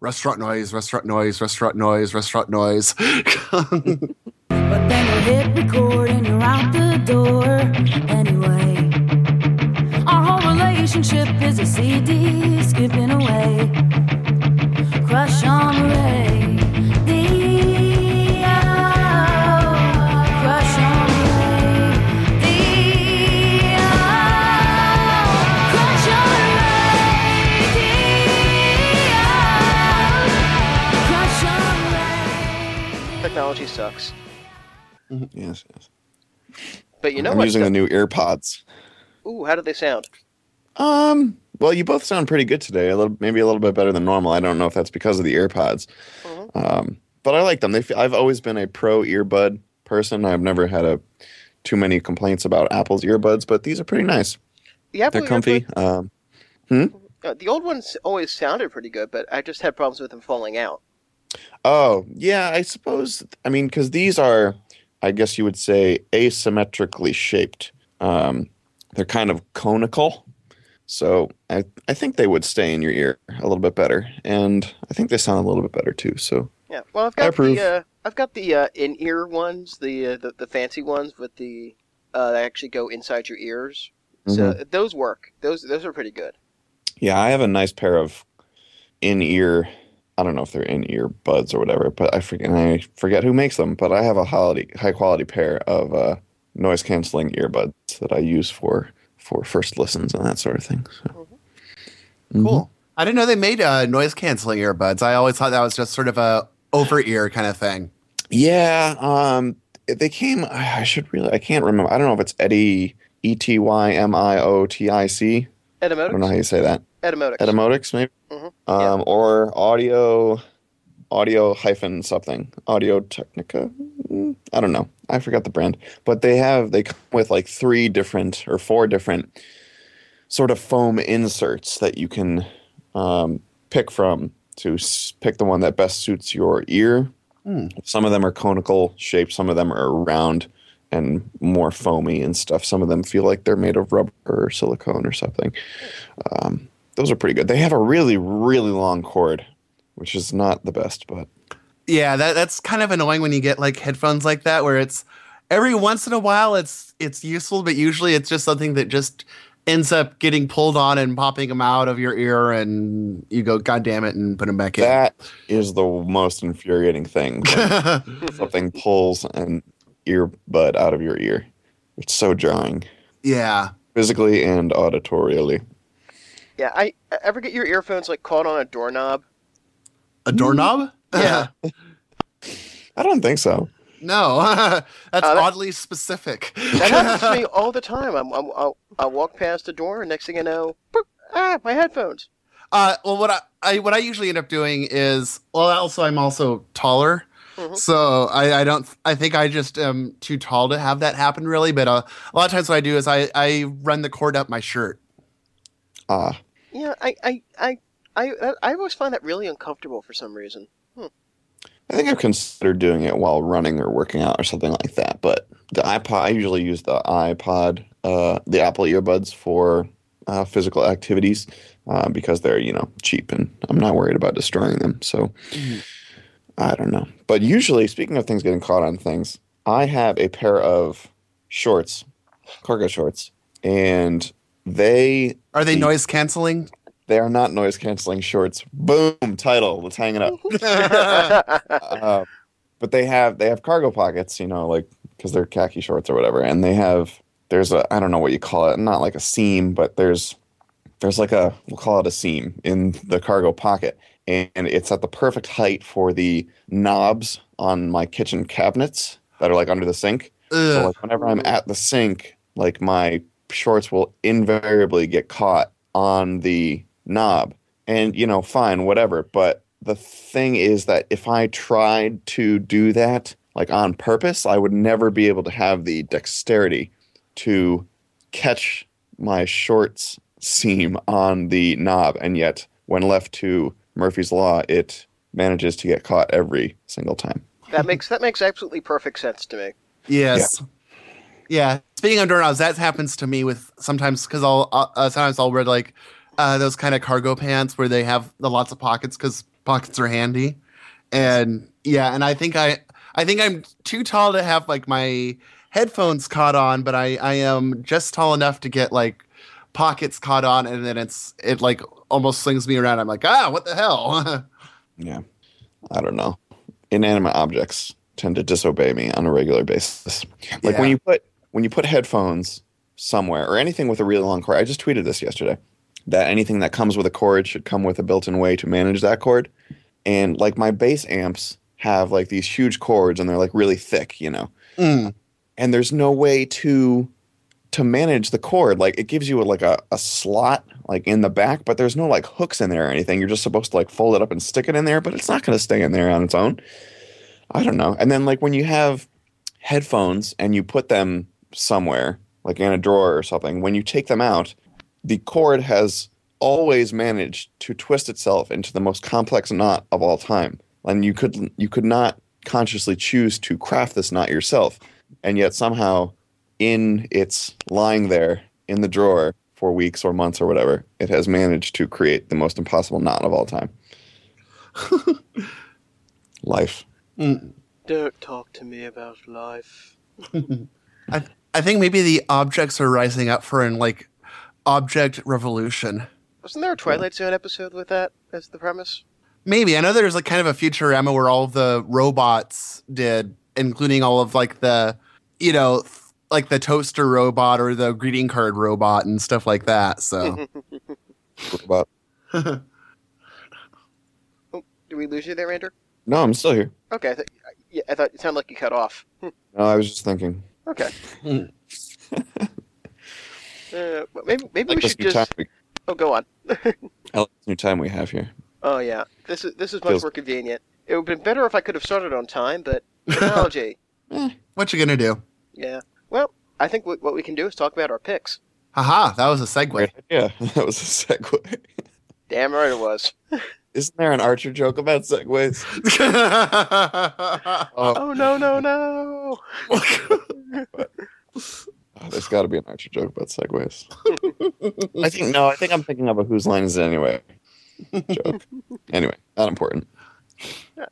restaurant noise, restaurant noise, restaurant noise, restaurant noise. But then you hit record and you're out the door anyway. Our whole relationship is a CD skipping away. Technology sucks. Yes, yes. But you know what? I'm what? using the new earpods. Ooh, how do they sound? Um, well, you both sound pretty good today. A little, maybe a little bit better than normal. I don't know if that's because of the earpods. Mhm. Um, but I like them. They, I've always been a pro earbud person. I've never had a too many complaints about Apple's earbuds, but these are pretty nice. The Apple They're comfy. earbud- Um, uh, the old ones always sounded pretty good, but I just had problems with them falling out. Oh, yeah, I suppose. I mean, because these are, I guess you would say, asymmetrically shaped. Um, they're kind of conical. So I, I think they would stay in your ear a little bit better, and I think they sound a little bit better too. So Yeah. Well, I've got the uh, I've got the uh, in-ear ones, the, uh, the the fancy ones with the uh, that actually go inside your ears. So Mm-hmm. those work. Those those are pretty good. Yeah, I have a nice pair of in ear. I don't know if they're in ear buds or whatever, but I forget. I forget who makes them. But I have a high high quality pair of uh, noise canceling earbuds that I use for for first listens and that sort of thing. So. Mhm. cool. I didn't know they made uh, noise canceling earbuds. I always thought that was just sort of a over ear kind of thing. Yeah, um, they came. I should really. I can't remember. I don't know if it's Eddie E T Y M I O T I C. I don't know how Etymotics. you say that. Etymotics. Etymotics, maybe. Mhm, Um, or audio, audio hyphen something. Audio Technica. Mm, I don't know. I forgot the brand, but they have they come with like three different or four different sort of foam inserts that you can um, pick from to s- pick the one that best suits your ear. Hmm. Some of them are conical shaped. Some of them are round and more foamy and stuff. Some of them feel like they're made of rubber or silicone or something. Um, those are pretty good. They have a really, really long cord, which is not the best, but Yeah, that that's kind of annoying when you get like headphones like that, where it's every once in a while it's it's useful, but usually it's just something that just ends up getting pulled on and popping them out of your ear, and you go, God damn it, and put them back in. that is the most infuriating thing. something pulls an earbud out of your ear. It's so jarring, yeah. physically and auditorially. Yeah. I ever get your earphones like caught on a doorknob. A doorknob? Yeah. I don't think so. no, that's Uh, that- oddly specific. That happens to me all the time. I'm, I'm I'll, I'll walk past the door, and next thing I know, boop, ah, my headphones. Uh, well, what I, I what I usually end up doing is well, also I'm also taller, Mhm. so I, I don't I think I just am too tall to have that happen really. But uh, a lot of times what I do is I I run the cord up my shirt. Ah, Yeah, I I I I, I always find that really uncomfortable for some reason. I think I've considered doing it while running or working out or something like that. But the iPod, I usually use the iPod, uh, the Apple earbuds for uh, physical activities uh, because they're you know cheap and I'm not worried about destroying them. So I don't know. But usually, speaking of things getting caught on things, I have a pair of shorts, cargo shorts, and they Are they The- noise canceling? they are not noise canceling shorts. Boom! Title. Let's hang it up. uh, but they have they have cargo pockets, you know, like because they're khaki shorts or whatever, and they have there's a I don't know what you call it, not like a seam, but there's there's like a we'll call it a seam in the cargo pocket, and it's at the perfect height for the knobs on my kitchen cabinets that are like under the sink. So like whenever I'm at the sink, like my shorts will invariably get caught on the knob. And you know, fine, whatever. But the thing is that if I tried to do that like on purpose, I would never be able to have the dexterity to catch my shorts seam on the knob. And yet, when left to Murphy's Law, it manages to get caught every single time. that makes that makes absolutely perfect sense to me. Yes. Yeah. Yeah, speaking of doorknobs, that happens to me with sometimes because I'll uh, uh, sometimes I'll wear like uh, those kind of cargo pants where they have the lots of pockets because pockets are handy. And yeah, and I think I I think I'm too tall to have like my headphones caught on, but I I am just tall enough to get like pockets caught on, and then it's it like almost slings me around. I'm like, ah, what the hell? Yeah. I don't know. Inanimate objects tend to disobey me on a regular basis. Like Yeah. when you put when you put headphones somewhere or anything with a really long cord. I just tweeted this yesterday that anything that comes with a cord should come with a built-in way to manage that cord. And like my bass amps have like these huge cords and they're like really thick, you know. Mm. And there's no way to to manage the cord. Like it gives you like a, a slot like in the back, but there's no like hooks in there or anything. You're just supposed to like fold it up and stick it in there, but it's not going to stay in there on its own. I don't know. And then like when you have headphones and you put them somewhere, like in a drawer or something, when you take them out, the cord has always managed to twist itself into the most complex knot of all time. And you could you could not consciously choose to craft this knot yourself. And yet somehow in its lying there in the drawer for weeks or months or whatever, it has managed to create the most impossible knot of all time. Life. Mm. Don't talk to me about life. I I think maybe the objects are rising up for an like object revolution. Wasn't there a Twilight Zone episode with that as the premise? Maybe I know there's like kind of a Futurama where all of the robots did, including all of like the, you know, th- like the toaster robot or the greeting card robot and stuff like that. So But oh, Did we lose you there, Andrew? no, I'm still here. Okay, I, th- yeah, I thought it sounded like you cut off. No, I was just thinking. Okay. Hmm. Uh, maybe maybe Like we should just. time we, Oh, go on. I like this new time we have here. Oh yeah, this is this is much Feels- more convenient. It would have been better if I could have started on time, but technology. what you gonna do? yeah. Well, I think what what we can do is talk about our picks. Haha, that was a segue. Great idea. That was a segue. Damn right it was. Isn't there an Archer joke about segues? Oh, Oh no no no! Oh, there's got to be an Archer joke about segues. I think no. I think I'm thinking of a whose line is it anyway joke. Anyway, not important. Yeah.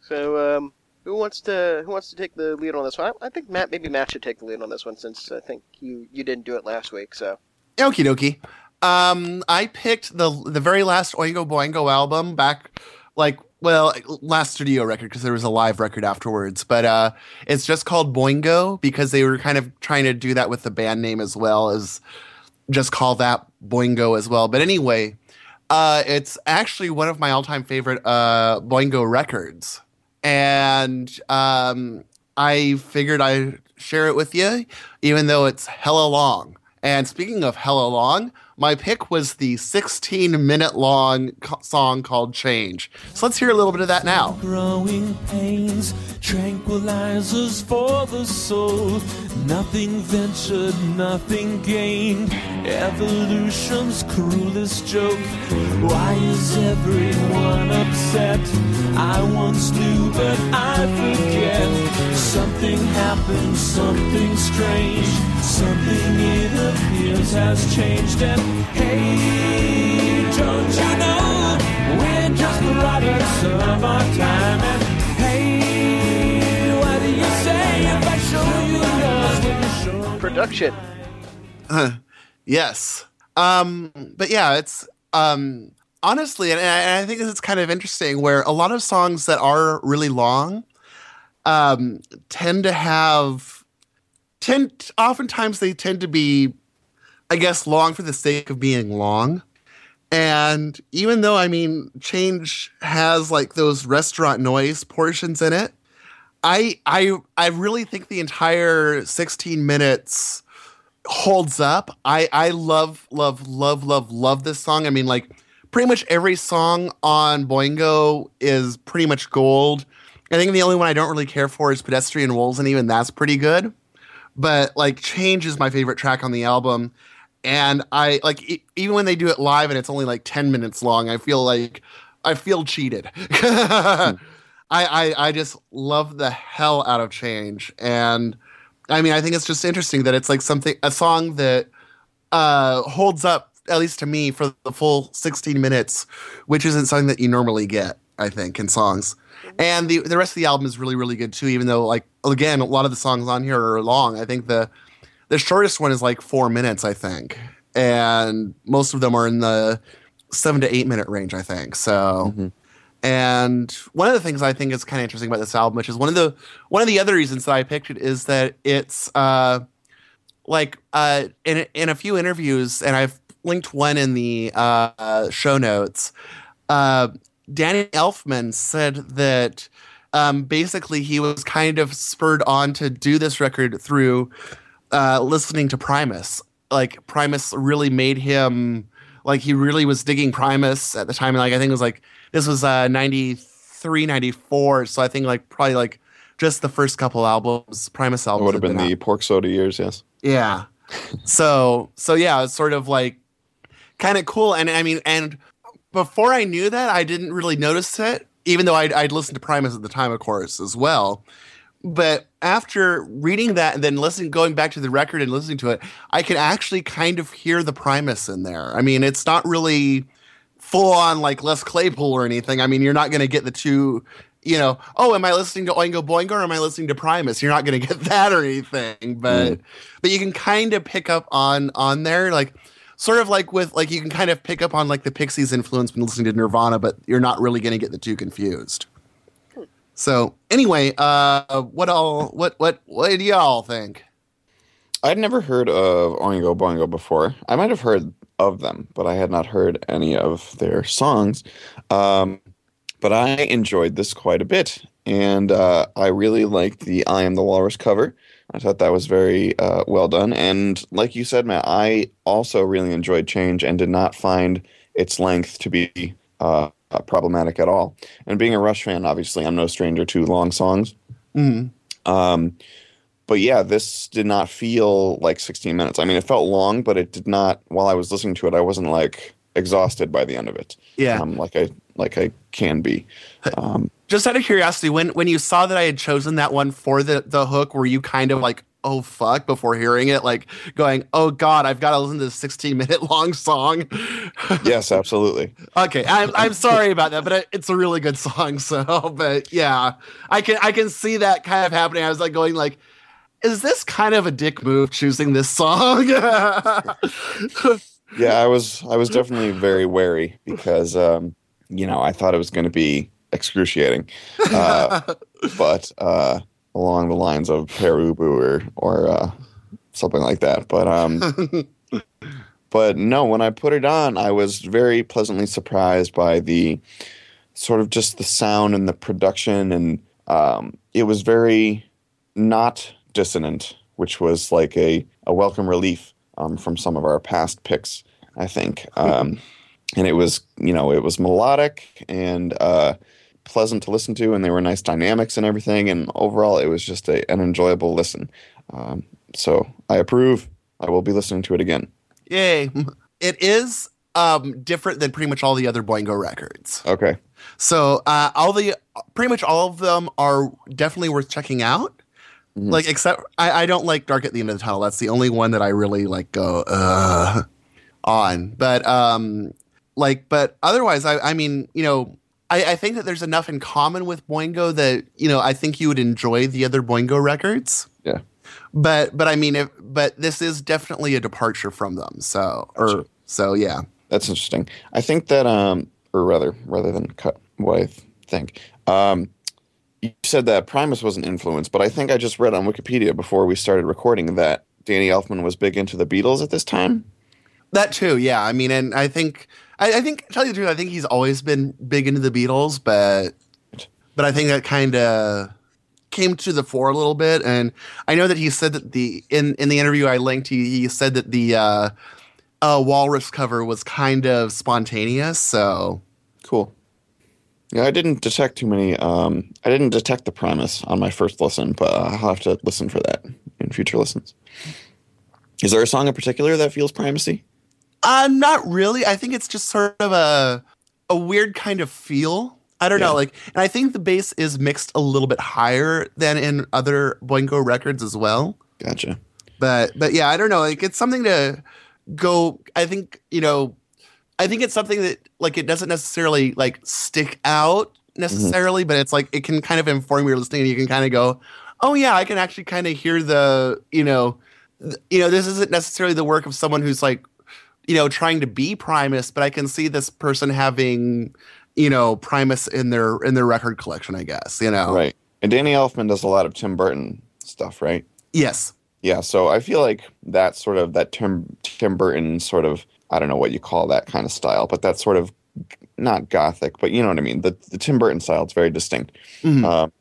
So um, who wants to who wants to take the lead on this one? I, I think Matt maybe Matt should take the lead on this one since I think you you didn't do it last week. So Okie dokie. Um, I picked the the very last Oingo Boingo album back, like well, last studio record because there was a live record afterwards. But uh, it's just called Boingo because they were kind of trying to do that with the band name as well as just call that Boingo as well. But anyway, uh, it's actually one of my all time favorite uh, Boingo records, and um, I figured I'd share it with you, even though it's hella long. And speaking of hella long, my pick was the 16 minute long co- song called Change. So let's hear a little bit of that now. growing pains, tranquilizers for the soul. Nothing ventured, nothing gained. Evolution's cruelest joke. Why is everyone upset? I once knew, but I forget. Something happened, something strange. Something it appears has changed. And hey, don't you know? We're just the writers of our time. And hey, what do you say if I show you me production. Yes. Um, but yeah, it's um, honestly, and I, and I think is kind of interesting where a lot of songs that are really long um, tend to have tend oftentimes they tend to be, I guess, long for the sake of being long. And even though I mean, change has like those restaurant noise portions in it, I I I really think the entire 16 minutes holds up. I I love love love love love this song. I mean like pretty much every song on Boingo is pretty much gold. I think the only one I don't really care for is Pedestrian Wolves and even that's pretty good. But like Change is my favorite track on the album and I like e- even when they do it live and it's only like 10 minutes long, I feel like I feel cheated. I, I I just love the hell out of Change and I mean, I think it's just interesting that it's like something a song that uh, holds up at least to me, for the full 16 minutes, which isn't something that you normally get, I think, in songs. And the the rest of the album is really, really good too, even though like again, a lot of the songs on here are long. I think the the shortest one is like four minutes, I think. And most of them are in the seven to eight minute range, I think. So Mhm. and one of the things I think is kind of interesting about this album, which is one of the one of the other reasons that I picked it, is that it's uh, like uh, in in a few interviews, and I've linked one in the uh, show notes. Uh, Danny Elfman said that um, basically he was kind of spurred on to do this record through uh, listening to Primus. Like Primus really made him like he really was digging Primus at the time. Like I think it was like this was uh 93, 94. So I think like probably like just the first couple albums, Primus It albums. would have had been the out. pork soda years, yes. Yeah. so so yeah, it's sort of like kind of cool. And I mean, and before I knew that, I didn't really notice it, even though I'd, I'd listened to Primus at the time, of course, as well. But after reading that and then listening, going back to the record and listening to it, I can actually kind of hear the Primus in there. I mean, it's not really full on like Les Claypool or anything. I mean, you're not going to get the two, you know, oh, am I listening to Oingo Boingo or am I listening to Primus? You're not going to get that or anything, but hmm. but you can kind of pick up on on there like sort of like with like you can kind of pick up on like the Pixies influence when listening to Nirvana, but you're not really going to get the two confused. So anyway, uh, what all what what what do y'all think? I'd never heard of Oingo Boingo before. I might have heard of them, but I had not heard any of their songs. Um, but I enjoyed this quite a bit, and uh, I really liked the "I Am the Walrus" cover. I thought that was very uh, well done, and like you said, Matt, I also really enjoyed "Change" and did not find its length to be uh, uh, problematic at all. And being a Rush fan, obviously, I'm no stranger to long songs. Mm. Um, but yeah, this did not feel like 16 minutes. I mean, it felt long, but it did not. While I was listening to it, I wasn't like exhausted by the end of it. Yeah. um, like I like I can be. Um, Just out of curiosity, when when you saw that I had chosen that one for the the hook, were you kind of like, oh fuck, before hearing it, like going, oh god, I've got to listen to this 16 minute long song. yes, absolutely. okay, I'm I'm sorry about that, but it, it's a really good song. So, but yeah, I can I can see that kind of happening. I was like going like. Is this kind of a dick move choosing this song? Yeah, I was I was definitely very wary because um, you know I thought it was going to be excruciating, uh, but uh, along the lines of Pere Ubu or or uh, something like that. But um, but no, when I put it on, I was very pleasantly surprised by the sort of just the sound and the production, and um, it was very not dissonant, which was like a, a welcome relief um, from some of our past picks, I think. Um, and it was, you know, it was melodic and uh, pleasant to listen to, and they were nice dynamics and everything. And overall, it was just a, an enjoyable listen. Um, so I approve. I will be listening to it again. Yay! It is um, different than pretty much all the other Boingo records. Okay. So uh, all the pretty much all of them are definitely worth checking out. Mhm. Like except I, I don't like Dark at the End of the Tunnel. That's the only one that I really like go uh, on. But um, like but otherwise, I I mean you know. I, I think that there's enough in common with Boingo that you know I think you would enjoy the other Boingo records. Yeah. But but I mean if but this is definitely a departure from them. So or Gotcha. so yeah. That's interesting. I think that, um, or rather, rather than cut what I think, um, you said that Primus was an influence, but I think I just read on Wikipedia before we started recording that Danny Elfman was big into the Beatles at this time. That too, yeah. I mean, and I think I, I think tell you the truth, I think he's always been big into the Beatles, but but I think that kind of came to the fore a little bit. And I know that he said that the in in the interview I linked, he, he said that the uh, uh, Walrus cover was kind of spontaneous. So Cool. Yeah, I didn't detect too many. Um, I didn't detect the Primus on my first listen, but I'll have to listen for that in future listens. Is there a song in particular that feels primacy? Uh, not really. I think it's just sort of a a weird kind of feel. I don't Yeah. know, like, and I think the bass is mixed a little bit higher than in other Boingo records as well. Gotcha. but but yeah, I don't know. Like it's something to go. I think you know. I think it's something that like it doesn't necessarily like stick out necessarily, but it's like it can kind of inform your listening, and you can kind of go, "Oh yeah, I can actually kind of hear the you know, you know, this isn't necessarily the work of someone who's like, you know, trying to be Primus, but I can see this person having, you know, Primus in their in their record collection. I guess you know, Right. And Danny Elfman does a lot of Tim Burton stuff, right? Yes, Yeah, so I feel like that sort of that Tim Tim Burton sort of I don't know what you call that kind of style, but that sort of not gothic, but you know what I mean. The the Tim Burton style it's very distinct Mhm. um,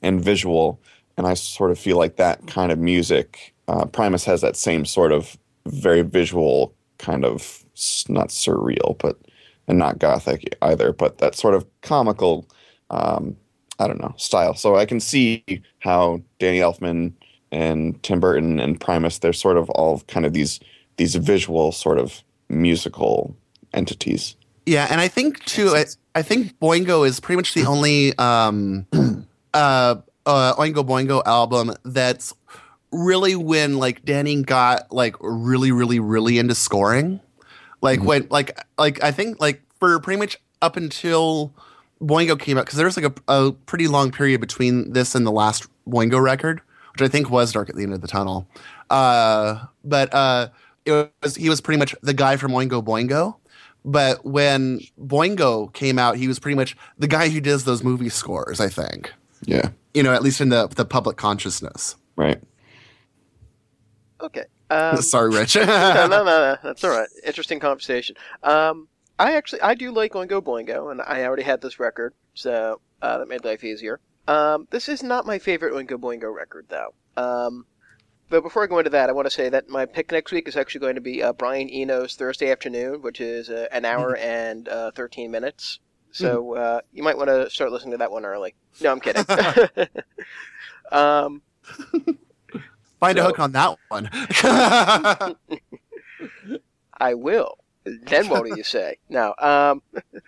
and visual, and I sort of feel like that kind of music. Uh, Primus has that same sort of very visual kind of not surreal, but and not gothic either, but that sort of comical. Um, I don't know style. So I can see how Danny Elfman and Tim Burton and Primus they're sort of all kind of these these visual sort of musical entities. Yeah, and I think too. I, I think Boingo is pretty much the only um, uh, uh, Oingo Boingo album that's really when like Danny got like really, really, really into scoring. Like when, like, like I think like for pretty much up until Boingo came out, because there was like a, a pretty long period between this and the last Boingo record, which I think was Dark at the End of the Tunnel. Uh, but uh, it was he was pretty much the guy from Oingo Boingo. But when Boingo came out, he was pretty much the guy who does those movie scores. I think Yeah. you know, at least in the the public consciousness. Right. Okay. Um, Sorry, Rich. no, no, no, no. That's all right. Interesting conversation. Um, I actually I do like Oingo Boingo, and I already had this record, so uh, that made life easier. Um, this is not my favorite Oingo Boingo record, though. Um, but before I go into that, I want to say that my pick next week is actually going to be uh, Brian Eno's Thursday Afternoon, which is uh, an hour and uh, 13 minutes. So uh, you might want to start listening to that one early. No, I'm kidding. um, Find a hook on that one. I will. Then what do you say? No. Um,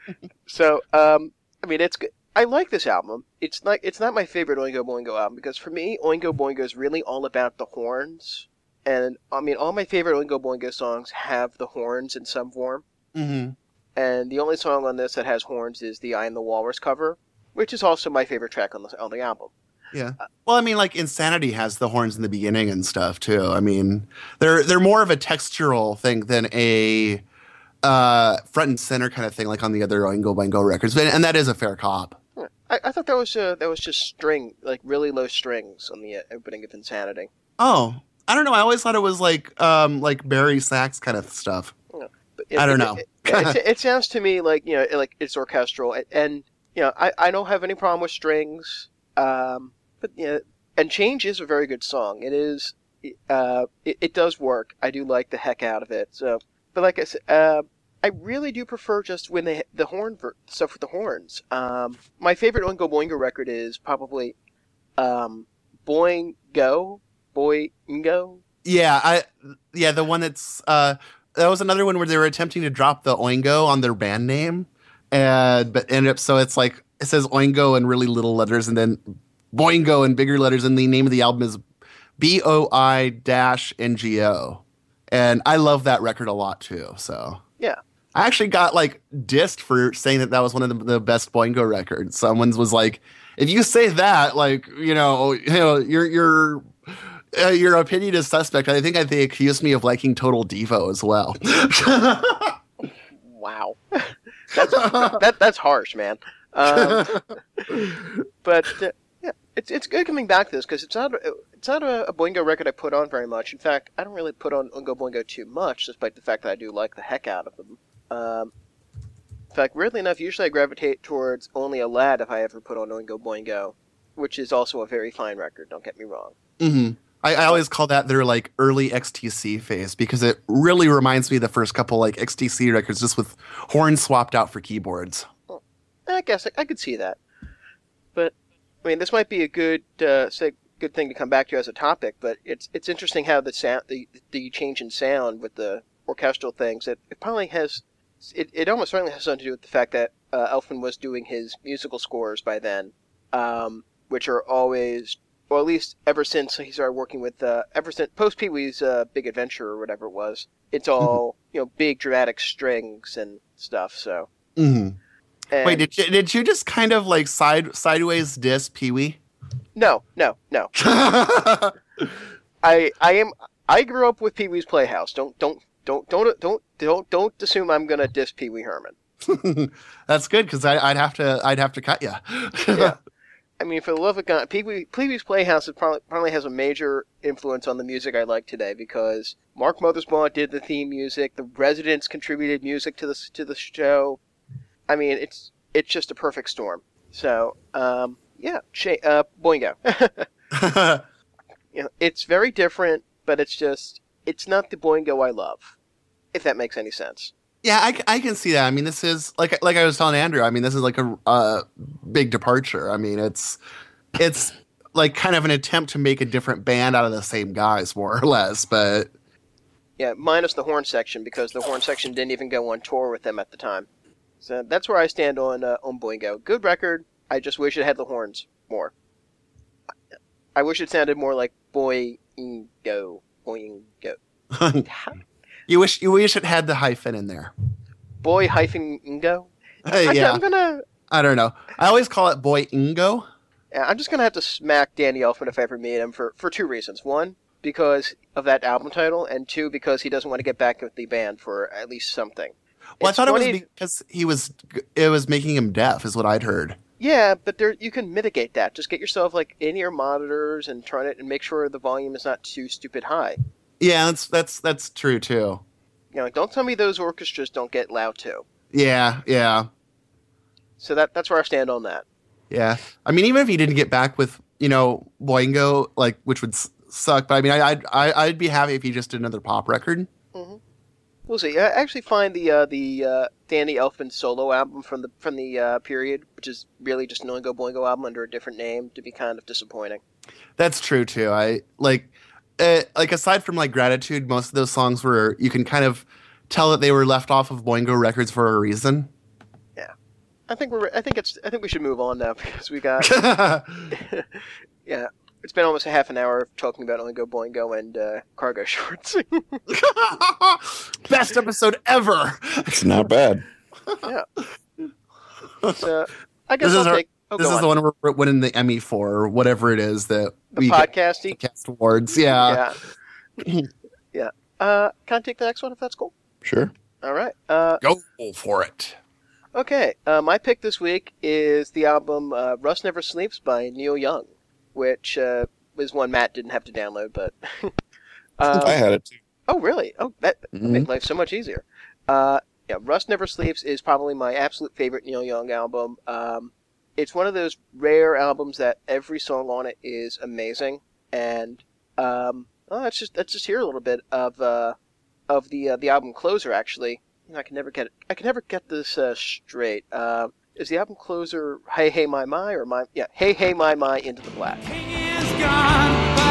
so um, I mean, it's good. I like this album. It's not. It's not my favorite Oingo Boingo album because for me, Oingo Boingo is really all about the horns. And I mean, all my favorite Oingo Boingo songs have the horns in some form. hmm And the only song on this that has horns is the "I Am the Walrus" cover, which is also my favorite track on the on the album. Yeah. Well, I mean, like Insanity has the horns in the beginning and stuff too. I mean, they're they're more of a textural thing than a uh, front and center kind of thing, like on the other Oingo Boingo records. But, and that is a fair cop. I, I thought that was uh, that was just string, like really low strings on the uh, opening of Insanity. Oh, I don't know. I always thought it was like um, like bari sax kind of stuff. But I don't it- know. It, it, it, it sounds to me like you know, like it's orchestral, and, and you know, I, I don't have any problem with strings. Um, but know, and Change is a very good song. It is, uh, it, it does work. I do like the heck out of it. So, but like I said, uh, I really do prefer just when they the horn ver- stuff with the horns. Um, my favorite Oingo Boingo record is probably, um, Boingo, Boingo. Yeah, I yeah the one that's uh, that was another one where they were attempting to drop the Oingo on their band name, and but ended up so it's like it says Oingo in really little letters and then Boingo in bigger letters, and the name of the album is B O I dash N G O, and I love that record a lot too. So Yeah. I actually got like dissed for saying that that was one of the, the best Boingo records. Someone's was like, if you say that, like you know, you know, your your uh, your opinion is suspect. I think I, they accused me of liking Total Devo as well. Wow, that's that that's harsh, man. Um, but uh, it's it's good coming back to this because it's not a- it's not a, a Boingo record I put on very much. In fact, I don't really put on Oingo Boingo too much, despite the fact that I do like the heck out of them. Um, in fact, weirdly enough, usually I gravitate towards Only a Lad if I ever put on Oingo Boingo, which is also a very fine record. Don't get me wrong. Mm-hmm. I, I always call that their like early XTC phase because it really reminds me of the first couple like XTC records just with horns swapped out for keyboards. I guess I, I could see that. But I mean, this might be a good uh, say, good thing to come back to as a topic. But it's it's interesting how the sound the the change in sound with the orchestral things. It, it probably has it, it almost certainly has something to do with the fact that uh, Elfman was doing his musical scores by then, um, which are always. Or at least ever since he started working with, uh, ever since post Pee Wee's uh, Big Adventure or whatever it was, it's all you know big dramatic strings and stuff. So Mhm. And Wait, did you, did you just kind of like side sideways diss Pee Wee? no, no, no. I I am I grew up with Pee Wee's Playhouse. Don't don't don't don't don't don't don't assume I'm gonna diss Pee Wee Herman. That's good because I'd have to I'd have to cut you. Yeah. I mean, for the love of God, Pee Wee, Pee Wee's Playhouse is probably, probably has a major influence on the music I like today because Mark Mothersbaugh did the theme music, the Residents contributed music to the to the show. I mean, it's it's just a perfect storm. So, um, yeah, uh, Boingo. you know, it's very different, but it's just it's not the Boingo I love, if that makes any sense. Yeah, I, I can see that. I mean, this is like like I was telling Andrew. I mean, this is like a uh, big departure. I mean, it's it's like kind of an attempt to make a different band out of the same guys, more or less. But Yeah, minus the horn section because the horn section didn't even go on tour with them at the time. So that's where I stand on uh, on Boingo. Good record. I just wish it had the horns more. I wish it sounded more like Boingo, Boingo, you wish you wish it had the hyphen in there. boy hyphen Ingo. I, yeah, I'm gonna. I don't know. I always call it Boy Ingo. yeah, I'm just gonna have to smack Danny Elfman if I ever meet him for for two reasons. One, because of that album title, and two, because he doesn't want to get back with the band for at least something. Well, I thought it was because he was it was making him deaf, is what I'd heard. Yeah, but there you can mitigate that. Just get yourself like in-ear monitors and turn it and make sure the volume is not too stupid high. Yeah, that's that's that's true too. You know, don't tell me those orchestras don't get loud too. Yeah, yeah, So that that's where I stand on that. yeah. I mean, even if he didn't get back with you know Boingo, like which would s- suck, but I mean, I, I'd I, I'd be happy if he just did another pop record. Mm-hmm. We'll see. I actually find the uh, the uh, Danny Elfman solo album from the from the uh, period, which is really just an Oingo Boingo album under a different name, to be kind of disappointing. That's true too. I like, uh, like aside from like gratitude, most of those songs were you can kind of tell that they were left off of Boingo records for a reason. Yeah, I think we're. I think it's. I think we should move on now because we got. yeah, it's been almost a half an hour of talking about Oingo Boingo and uh, cargo shorts. Best episode ever. It's not bad. Yeah. So I guess This I'll is our- take. Oh, this is on. the one we're winning the Emmy for, or whatever it is that the we get podcasty. podcast awards. Yeah. yeah. yeah. Uh, can I take the next one if that's cool? Sure. All right. Uh, Go for it. okay. Uh, my pick this week is the album uh, "Rust Never Sleeps" by Neil Young, which uh, was one Matt didn't have to download, but. uh, I had it too. oh, really? Oh, that Mhm. makes life so much easier. Uh, yeah, "Rust Never Sleeps" is probably my absolute favorite Neil Young album. Um, it's one of those rare albums that every song on it is amazing, and um, oh, let's just let's just hear a little bit of uh, of the uh, the album closer. Actually, I can never get it. I can never get this uh, straight. Is the album closer "Hey Hey My My" or "My"? Yeah, "Hey Hey My My" into the black. King is gone, but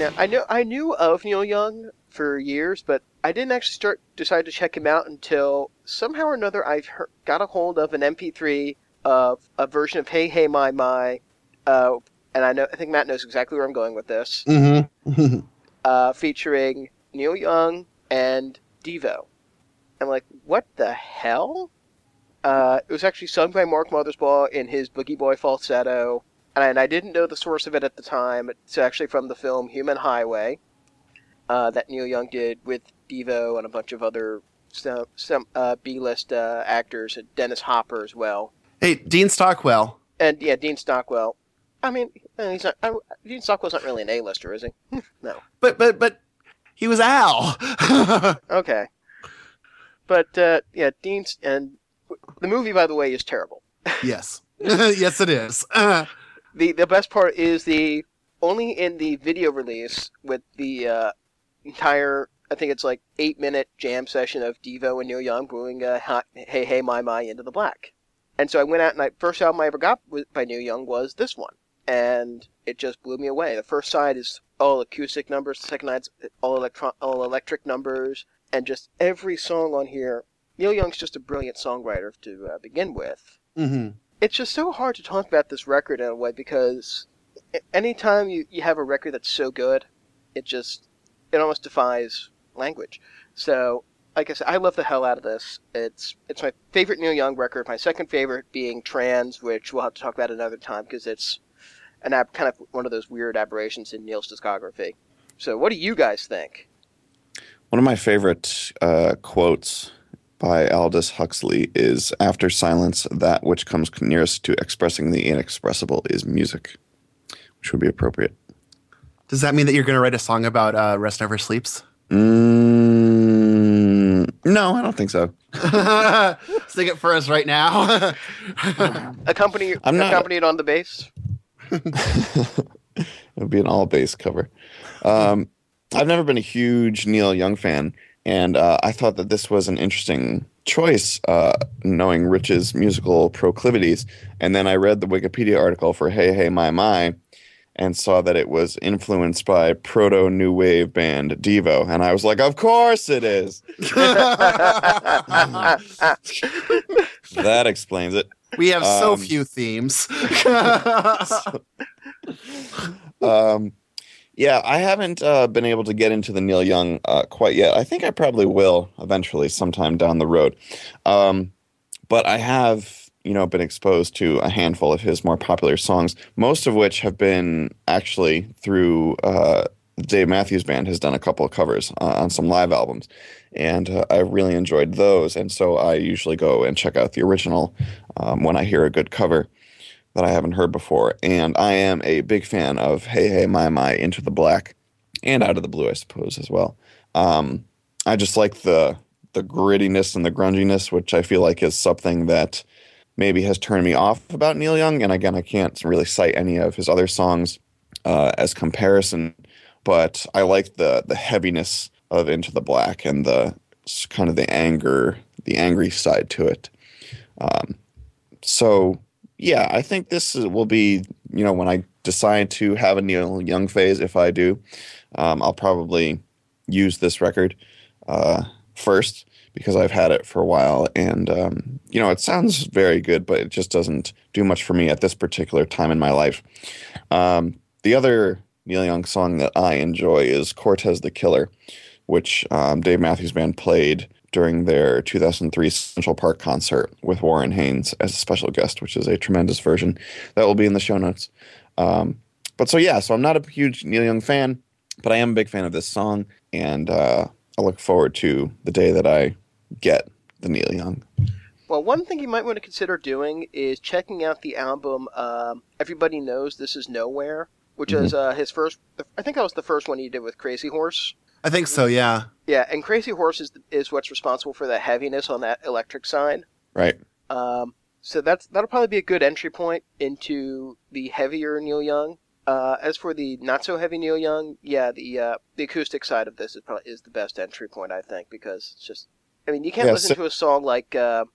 Now I know I knew of Neil Young for years, but I didn't actually start decide to check him out until somehow or another I heard, got a hold of an MP3 of a version of Hey Hey My My, uh, and I know I think Matt knows exactly where I'm going with this, Mm-hmm. uh, featuring Neil Young and Devo. I'm like, what the hell? Uh, it was actually sung by Mark Mothersbaugh in his Booji Boy falsetto, and I didn't know the source of it at the time. It's actually from the film Human Highway uh, that Neil Young did with Devo and a bunch of other some, some uh, B-list uh, actors, and Dennis Hopper as well, hey, Dean Stockwell. and yeah, Dean Stockwell. I mean, uh, he's not. I, Dean Stockwell's not really an A-lister, is he? no. But but but he was Al. Okay. But uh, yeah, Dean's and the movie, by the way, is terrible. yes. yes, it is. The The best part is the only in the video release with the uh, entire I think it's like eight minute jam session of Devo and Neil Young doing uh, "Hey Hey My My Into the Black," and so I went out and I first album I ever got by Neil Young was this one, and it just blew me away. The first side is all acoustic numbers, the second side's all electro- all electric numbers, and just every song on here. Neil Young's just a brilliant songwriter to uh, begin with Mm-hmm. It's just so hard to talk about this record in a way because anytime you, you have a record that's so good, it just it almost defies language. So, like I said, I love the hell out of this. It's it's my favorite Neil Young record. My second favorite being Trans, which we'll have to talk about another time because it's an ab- kind of one of those weird aberrations in Neil's discography. So, what do you guys think? One of my favorite uh, quotes by Aldous Huxley is After silence, that which comes nearest to expressing the inexpressible is music, which would be appropriate. Does that mean that you're going to write a song about uh, Rust Never Sleeps? Mm, no, I don't think so. Sing it for us right now. Accompany I'm not- accompanied on the bass. it would be an all bass cover. Um, I've never been a huge Neil Young fan, and uh, I thought that this was an interesting choice, uh, knowing Rich's musical proclivities. And then I read the Wikipedia article for Hey Hey My My and saw that it was influenced by proto new wave band Devo. And I was like, of course it is. that explains it. we have so Um, few themes. Um, yeah, I haven't uh, been able to get into the Neil Young uh, quite yet. I think I probably will eventually, sometime down the road. Um, but I have, you know, been exposed to a handful of his more popular songs, most of which have been actually through uh, Dave Matthews Band has done a couple of covers uh, on some live albums, and uh, I really enjoyed those. And so I usually go and check out the original um, when I hear a good cover that I haven't heard before. And I am a big fan of Hey Hey My My Into the Black and Out of the Blue, I suppose, as well. Um, I just like the the grittiness and the grunginess, which I feel like is something that maybe has turned me off about Neil Young. And again, I can't really cite any of his other songs uh, as comparison, but I like the the heaviness of Into the Black and the kind of the anger, the angry side to it. Um, so yeah, I think this will be, you know, when I decide to have a Neil Young phase, if I do, um, I'll probably use this record uh, first because I've had it for a while. And, um, you know, it sounds very good, but it just doesn't do much for me at this particular time in my life. Um, the other Neil Young song that I enjoy is Cortez the Killer, which um, Dave Matthews Band played during their 2003 Central Park concert with Warren Haynes as a special guest, which is a tremendous version that will be in the show notes. Um, but so yeah, so I'm not a huge Neil Young fan, but I am a big fan of this song, and uh, I look forward to the day that I get the Neil Young. Well, one thing you might want to consider doing is checking out the album um, Everybody Knows This Is Nowhere, which is uh, his first, I think that was the first one he did with Crazy Horse. I think so, yeah. Yeah, and Crazy Horse is, is what's responsible for the heaviness on that electric side. Right. Um, so that's that'll probably be a good entry point into the heavier Neil Young. Uh, as for the not so heavy Neil Young, yeah, the uh, the acoustic side of this is probably is the best entry point, I think, because it's just, I mean, you can't Yeah, listen so- to a song like, uh,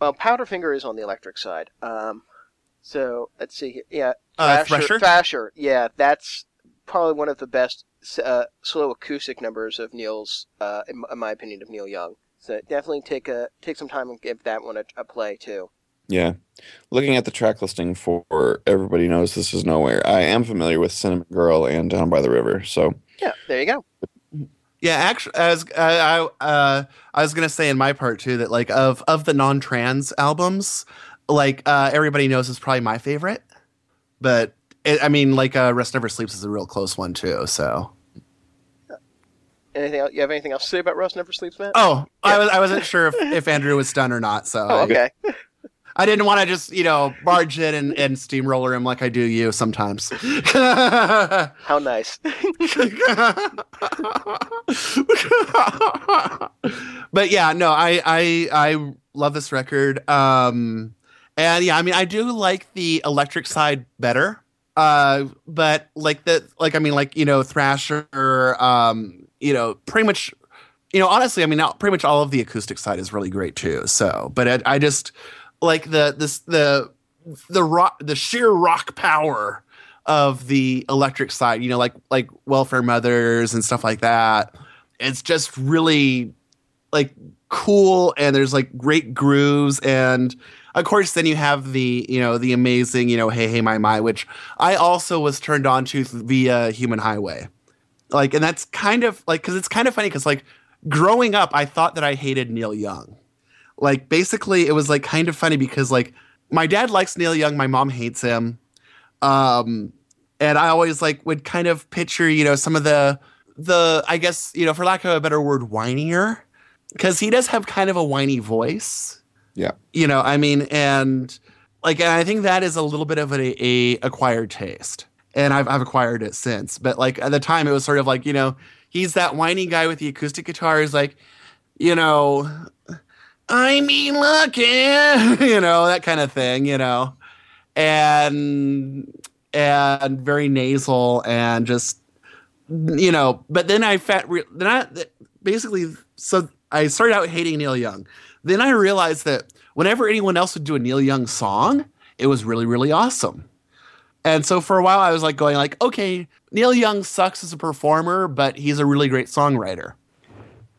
well, Powderfinger is on the electric side. Um, so let's see here, yeah, Uh, Thresher? Thrasher, yeah, that's probably one of the best uh, slow acoustic numbers of Neil's, uh, in, in my opinion, of Neil Young. So definitely take a take some time and give that one a, a play too. Yeah. Looking at the track listing for Everybody Knows This Is Nowhere, I am familiar with Cinnamon Girl and Down by the River. So, Yeah, there you go. Yeah, actually, as I I, uh, I was gonna say in my part too that like of of the non-trans albums, like uh, everybody knows is probably my favorite, but it, I mean like uh, Rust Never Sleeps is a real close one too. So Anything else? You have anything else to say about Rust Never Sleeps, Matt? oh, I was I wasn't sure if, if Andrew was done or not. So Oh, I- okay. I, didn't want to just you know barge in and, and steamroller him like I do you sometimes. How nice. but yeah, no, I I I love this record. Um and yeah, I mean I do like the electric side better. Uh but like the like I mean like, you know, Thrasher um you know, pretty much you know, honestly, I mean, now pretty much all of the acoustic side is really great too. So, but I, I just like the this the the rock the sheer rock power of the electric side. You know, like like Welfare Mothers and stuff like that. It's just really like cool, and there's like great grooves, and of course, then you have the you know the amazing you know Hey Hey My My, which I also was turned on to via Human Highway. Like and that's kind of like because it's kind of funny because like growing up i thought that i hated neil young. Like basically it was like kind of funny because like my dad likes neil young my mom hates him. Um and i always like would kind of picture you know some of the the i guess you know for lack of a better word whinier. Because he does have kind of a whiny voice Yeah. you know i mean and like and i think that is a little bit of a, a acquired taste. And I've, I've acquired it since. But like at the time it was sort of like you know he's that whiny guy with the acoustic guitar. Is like you know i mean lucky eh, you know that kind of thing you know. And and very nasal and just you know but then i fat re- then i basically so i started out hating neil young then i realized that whenever anyone else would do a neil young song it was really really awesome and so for a while I was like going like, okay, Neil Young sucks as a performer, but he's a really great songwriter.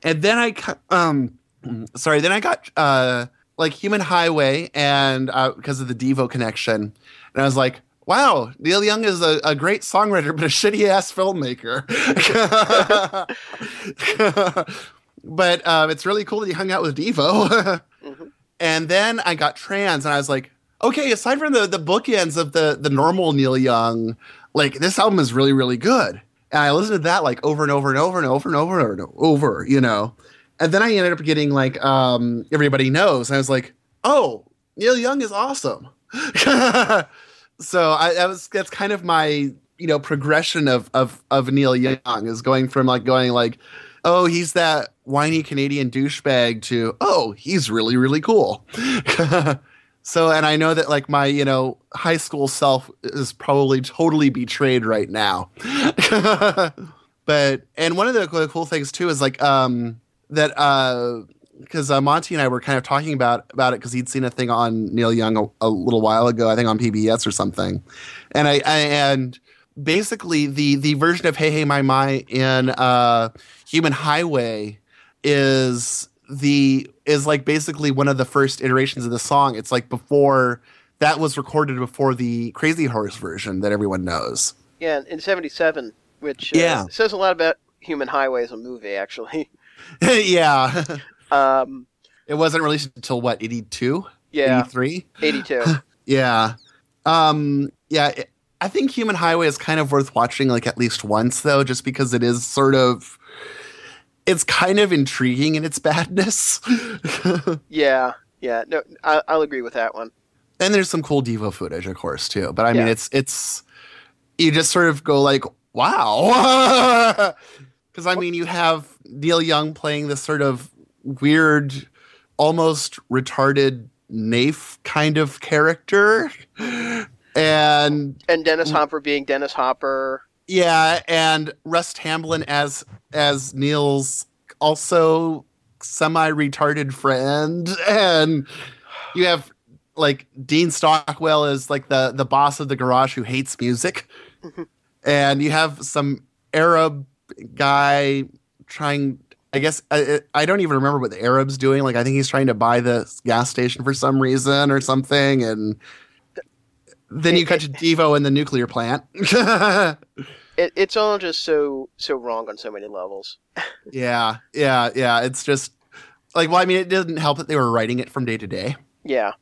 And then I um sorry, then I got uh like Human Highway and uh because of the Devo connection. And I was like, wow, Neil Young is a, a great songwriter, but a shitty ass filmmaker. but um, it's really cool that he hung out with Devo. Mhm. And then I got trans and I was like, okay, aside from the the bookends of the the normal Neil Young, like this album is really really good. And I listened to that like over and over and over and over and over and over, you know. And then I ended up getting like um everybody knows. And I was like, oh, Neil Young is awesome. so I that was that's kind of my you know progression of of of Neil Young is going from like going like, oh, he's that whiny Canadian douchebag to oh, he's really really cool. So, and I know that like my, you know, high school self is probably totally betrayed right now. but, and one of the cool- things too is like, um, that, uh, because uh, Monty and I were kind of talking about about it because he'd seen a thing on Neil Young a, a little while ago, I think on PBS or something, and I, I and basically the the version of Hey Hey My My in uh, Human Highway is the is like basically one of the first iterations of the song. It's like before that was recorded before the Crazy Horse version that everyone knows. Yeah, in '77, which uh, Yeah. says a lot about Human Highway as a movie, actually. yeah, Um, it wasn't released until what 82, yeah, 83? '82. Yeah. Um yeah, it- I think Human Highway is kind of worth watching like at least once though just because it is sort of it's kind of intriguing in its badness. yeah, yeah. No, I, I'll agree with that one. and there's some cool Devo footage of course too. But I mean it's it's you just sort of go like wow. Cuz I mean you have Neil Young playing this sort of weird almost retarded naif kind of character. And And Dennis Hopper being Dennis Hopper. Yeah, and Russ Tamblyn as as Neil's also semi-retarded friend, and you have like Dean Stockwell as like the the boss of the garage who hates music, and you have some Arab guy trying. I guess I, I don't even remember what the Arab's doing. Like I think he's trying to buy the gas station for some reason or something, and then you cut to Devo in the nuclear plant. It, it's all just so so wrong on so many levels. Yeah, yeah, yeah. It's just like, well, I mean, it didn't help that they were writing it from day to day, Yeah,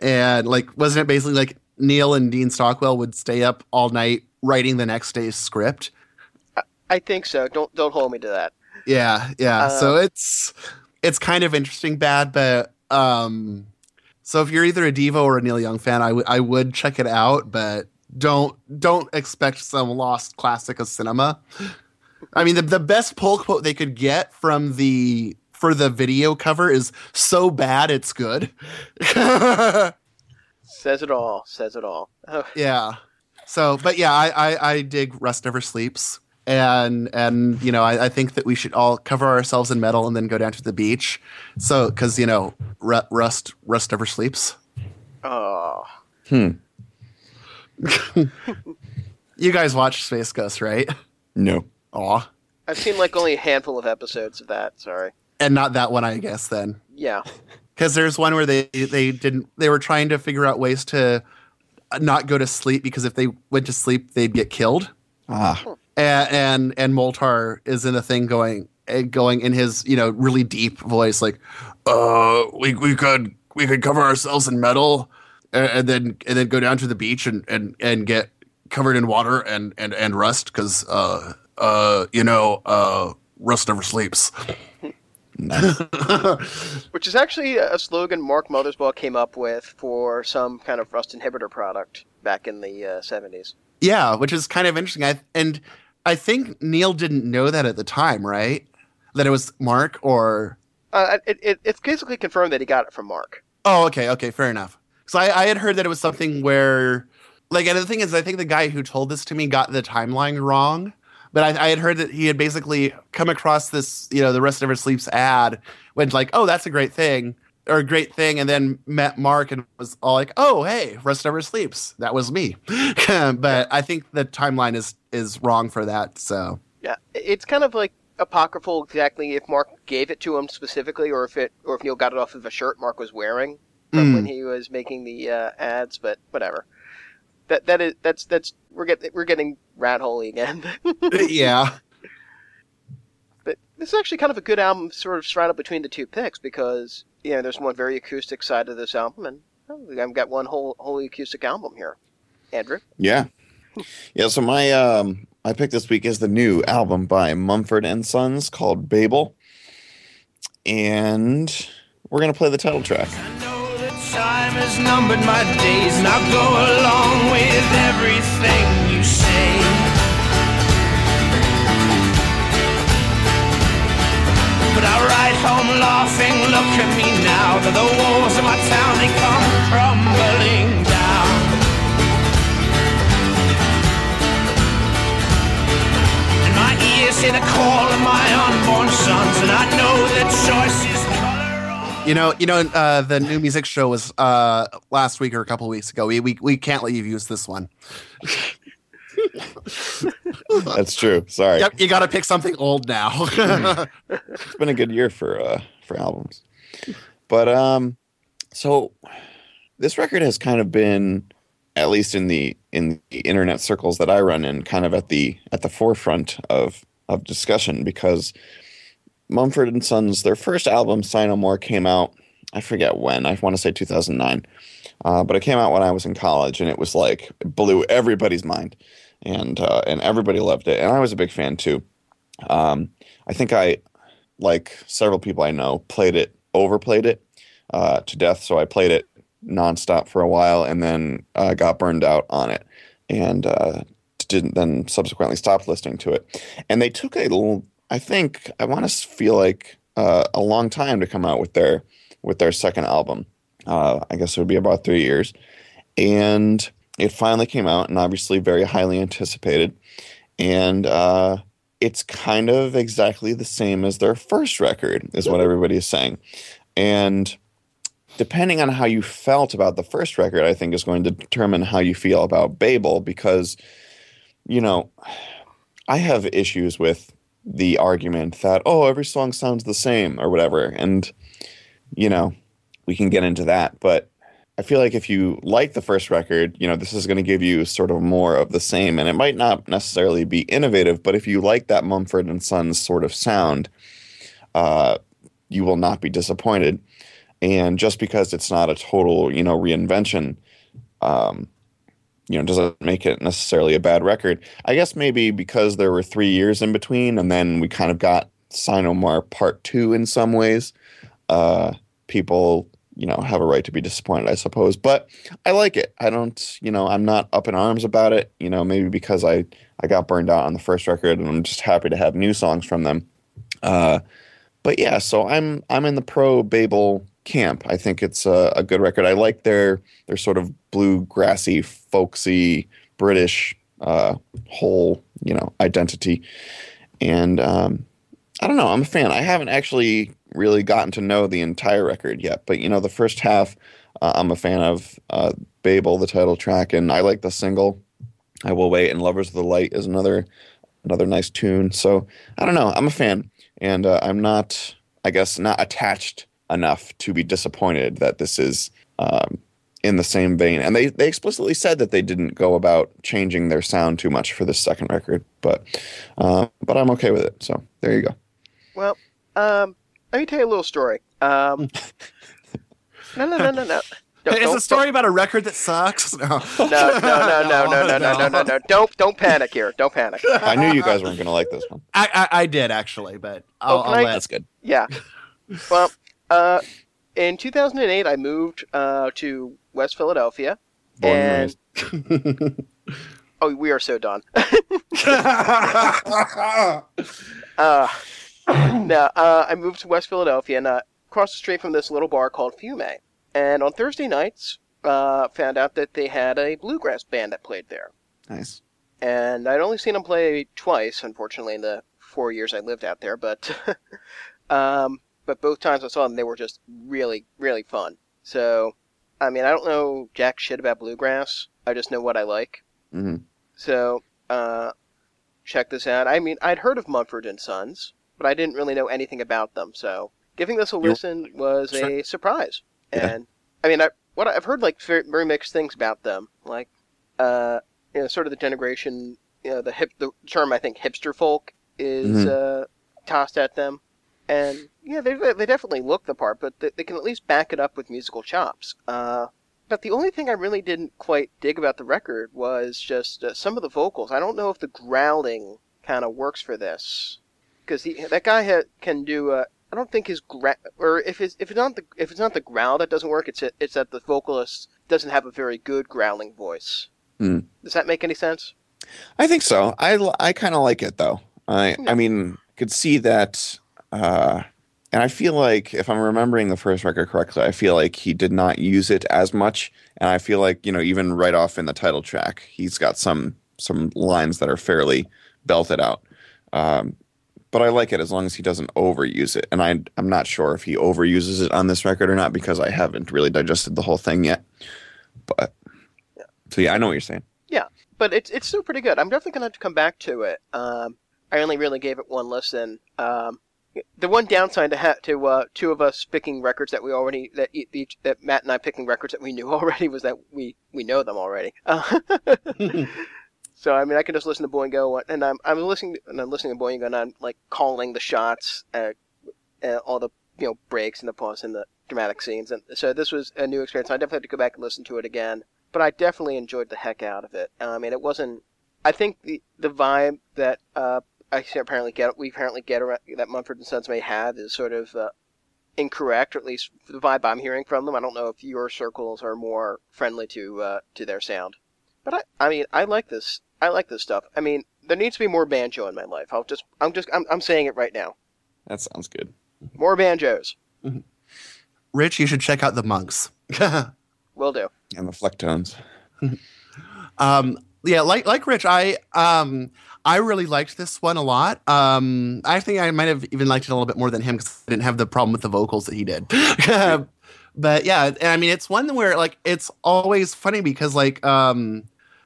and like, wasn't it basically like Neil and Dean Stockwell would stay up all night writing the next day's script? I think so. Don't don't hold me to that. Yeah, yeah. Uh, so it's it's kind of interesting, bad, but um, so if you're either a Devo or a Neil Young fan, I would I would check it out, but don't don't expect some lost classic of cinema. I mean, the the best pull quote they could get from the for the video cover is so bad it's good. Says it all. Says it all. Oh, yeah. So, but yeah, I, I I dig Rust Never Sleeps, and and you know I, I think that we should all cover ourselves in metal and then go down to the beach. So because you know Ru- Rust Rust never sleeps. Oh, Hmm. You guys watch Space Ghost, right? No. Aw. I've seen like only a handful of episodes of that. Sorry. And not that one, I guess. Then Yeah. because there's one where they they didn't they were trying to figure out ways to not go to sleep because if they went to sleep they'd get killed. Ah. And and, and Moltar is in a thing going eh, going in his you know really deep voice like uh we we could we could cover ourselves in metal and, and then and then go down to the beach and and and get covered in water and and and rust because uh uh you know uh rust never sleeps. Which is actually a slogan Mark Mothersbaugh came up with for some kind of rust inhibitor product back in the uh, 70s. yeah which is kind of interesting. I and I think Neil didn't know that at the time right that it was Mark or Uh, it, it, it's basically confirmed that he got it from Mark. Oh, okay, okay, fair enough. So I, I had heard that it was something where, like, and the thing is, I think the guy who told this to me got the timeline wrong. But I, I had heard that he had basically come across this, you know, the rust never sleeps ad, went like, oh, that's a great thing, or a great thing, and then met Mark and was all like, oh, hey, rust never sleeps. That was me. but I think the timeline is is wrong for that. So Yeah, it's kind of like apocryphal exactly if Mark gave it to him specifically, or if it, or if Neil got it off of a shirt Mark was wearing from Mm. when he was making the uh, ads. But whatever. That that is that's that's we're getting we're getting rat holy again. yeah, this is actually kind of a good album, sort of straddled between the two picks because you know there's one very acoustic side of this album, and oh, I've got one whole wholly acoustic album here. Andrew, Yeah. Yeah, so my um I picked this week is the new album by Mumford and Sons called Babel. And we're gonna play the title track. I know that time has numbered my days, and I'll go along with everything you say. Home laughing, look at me now. The walls of my town, they come crumbling down. And my ears hear the call of my unborn sons, and I know choice is you know, you know, uh, the new music show was uh, last week or a couple weeks ago. We, we we can't let you use this one. That's true. Sorry. Yep, you got to pick something old now. It's been a good year for uh for albums. But um so this record has kind of been at least in the in the internet circles that I run in kind of at the at the forefront of of discussion because Mumford and Sons their first album Sigh No More came out I forget when I want to say 2009 uh, but it came out when I was in college and it was like it blew everybody's mind and uh, and everybody loved it and I was a big fan too. Um, I think I like several people I know played it overplayed it uh, to death so I played it nonstop for a while and then uh, got burned out on it and uh, didn't then subsequently stopped listening to it. And they took a little I think I want to feel like uh, a long time to come out with their with their second album. Uh, I guess it would be about three years. And it finally came out and obviously very highly anticipated. And uh, it's kind of exactly the same as their first record is what everybody is saying. And depending on how you felt about the first record i think is going to determine how you feel about babel because you know i have issues with the argument that oh every song sounds the same or whatever. And you know we can get into that but I feel like if you like the first record, you know, this is going to give you sort of more of the same. And it might not necessarily be innovative, but if you like that Mumford and Sons sort of sound, uh, you will not be disappointed. And just because it's not a total, you know, reinvention, um, you know, doesn't make it necessarily a bad record. I guess maybe because there were three years in between, and then we kind of got Sigh No More Part Two in some ways. Uh, people you know have a right to be disappointed i suppose but i like it. I don't you know i'm not up in arms about it you know maybe because i i got burned out on the first record and i'm just happy to have new songs from them. Uh but yeah so i'm i'm in the pro babel camp. I think it's a, a good record. I like their their sort of blue grassy folksy british uh whole you know identity. And um, I don't know. I'm a fan. I haven't actually really gotten to know the entire record yet, but you know, the first half, uh, I'm a fan of uh, Babel, the title track, and I like the single. I will wait, and Lovers of the Light is another another nice tune. So I don't know. I'm a fan, and uh, I'm not, I guess, not attached enough to be disappointed that this is um, in the same vein. And they they explicitly said that they didn't go about changing their sound too much for this second record, but uh, but I'm okay with it. So there you go. Well, um, let me tell you a little story. Um, no, no, no, no, no. Don't- It's don't- a story about a record that sucks. No, No, no, no, no, no, no, no, no, no, no. Don't, don't panic here. Don't panic. I knew you guys weren't going to like this one. I, I, I did actually, but I'll, Oh, I'll I- let. That's good. Yeah. Well, uh, in 2008, I moved uh, to West Philadelphia, Born and and raised. oh, we are so done. Uh, no, uh, I moved to West Philadelphia and uh, across the street from this little bar called Fume. And on Thursday nights, uh, found out that they had a bluegrass band that played there. Nice. And I'd only seen them play twice, unfortunately, in the four years I lived out there. But, um, but both times I saw them, they were just really, really fun. So, I mean, I don't know jack shit about bluegrass. I just know what I like. hmm So, uh, check this out. I mean, I'd heard of Mumford and Sons, but I didn't really know anything about them. So, giving this a listen was a surprise. Yeah. And I mean, I, what I've heard like very, very mixed things about them. Like, uh, you know, sort of the denigration. You know, the hip, the term I think hipster folk is Mhm. uh, tossed at them. And yeah, they they definitely look the part, but they, they can at least back it up with musical chops. Uh, but the only thing I really didn't quite dig about the record was just uh, some of the vocals. I don't know if the growling kind of works for this, because that guy ha- can do. Uh, I don't think his gra- or if it's if it's not the if it's not the growl that doesn't work, it's it's that the vocalist doesn't have a very good growling voice. Hmm. Does that make any sense? I think so. I I kind of like it though. I Yeah. I mean, could see that. Uh, and I feel like if I'm remembering the first record correctly, I feel like he did not use it as much. And I feel like you know, even right off in the title track, he's got some some lines that are fairly belted out. Um, but I like it as long as he doesn't overuse it. And I I'm not sure if he overuses it on this record or not because I haven't really digested the whole thing yet. But so yeah, I know what you're saying. Yeah, but it's it's still pretty good. I'm definitely gonna have to come back to it. Um, I only really gave it one listen. Um, the one downside to ha- to uh, two of us picking records that we already that each that Matt and I picking records that we knew already was that we we know them already. Uh, so I mean, I can just listen to Boingo, and I'm I'm listening and I'm listening to Boingo, and I'm like calling the shots, uh, uh, all the you know breaks and the pause and the dramatic scenes, and so this was a new experience. I definitely have to go back and listen to it again but I definitely enjoyed the heck out of it. I mean, it wasn't. I think the the vibe that uh, I apparently get we apparently get around, that Mumford and Sons may have is sort of uh, incorrect, or at least the vibe I'm hearing from them. I don't know if your circles are more friendly to uh, to their sound, but I I mean I like this. I like this stuff. I mean, there needs to be more banjo in my life. I'll just I'm just I'm I'm saying it right now. That sounds good. More banjos. Rich, you should check out the monks. Will do. And the flecktones. um, yeah, like like Rich, I um I really liked this one a lot. Um, I think I might have even liked it a little bit more than him because I didn't have the problem with the vocals that he did. but yeah, I mean, it's one where like it's always funny because like um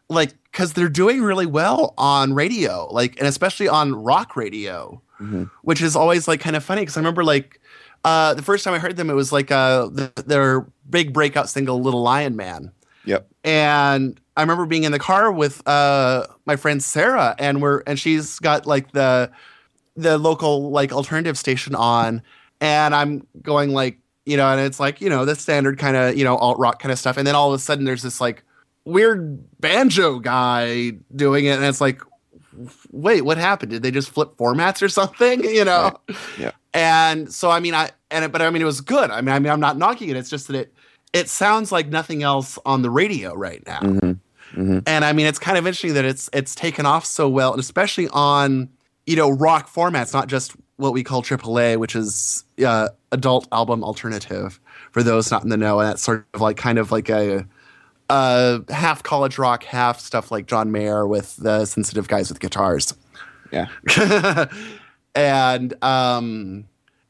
like because they're doing really well on radio, like and especially on rock radio, Mhm. which is always like kind of funny because I remember like uh the first time I heard them, it was like uh the, their big breakout single, "Little Lion Man." Yep. and I remember being in the car with uh, my friend Sarah, and we're and she's got like the the local like alternative station on, and I'm going like you know, and it's like you know the standard kind of you know alt rock kind of stuff, and then all of a sudden there's this like weird banjo guy doing it, and it's like, wait, what happened? Did they just flip formats or something? You know? Yeah. And so I mean, I and it, but I mean, it was good. I mean, I mean, I'm not knocking it. It's just that it it sounds like nothing else on the radio right now. hmm hmm And I mean, it's kind of interesting that it's it's taken off so well, and especially on you know rock formats, not just what we call AAA, which is uh, adult album alternative for those not in the know, and that's sort of like kind of like a uh, half college rock, half stuff like John Mayer with the sensitive guys with guitars. Yeah. and um,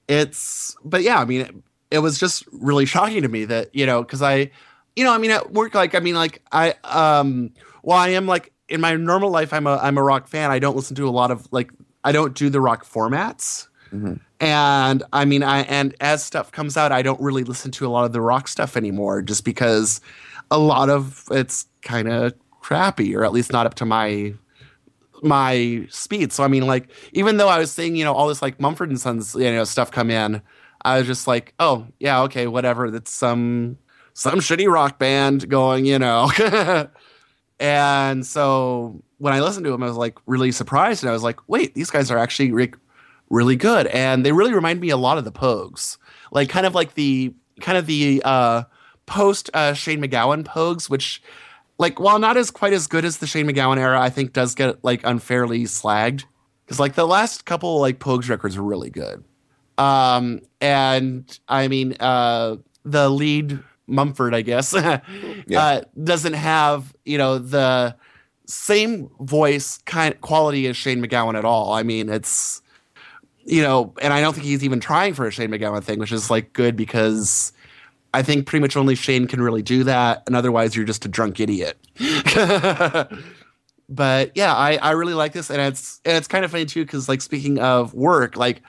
it's, but yeah, I mean, it, it was just really shocking to me that you know, because I, you know, I mean, at work, like, I mean, like, I, um, well, I am like in my normal life, I'm a I'm a rock fan. I don't listen to a lot of like, I don't do the rock formats. Mhm. And I mean, I and as stuff comes out, I don't really listen to a lot of the rock stuff anymore, just because a lot of it's kind of crappy, or at least not up to my my speed. So I mean, like, even though I was seeing, you know, all this like Mumford and Sons, you know, stuff come in, I was just like, oh yeah, okay, whatever. That's some some shitty rock band going, you know. and so when I listened to them, I was like really surprised, and I was like, wait, these guys are actually re- really good, and they really remind me a lot of the Pogues, like kind of like the kind of the uh, post uh, Shane MacGowan Pogues, which like while not as quite as good as the Shane MacGowan era, I think does get like unfairly slagged because like the last couple like Pogues records were really good. Um, and I mean, uh, the lead Mumford, I guess, uh, doesn't have you know the same voice kind quality as Shane MacGowan at all. I mean, it's you know, and I don't think he's even trying for a Shane McGowan thing, which is like good because I think pretty much only Shane can really do that, and otherwise you're just a drunk idiot. but yeah, I, I really like this, and it's and it's kind of funny too because like speaking of work, like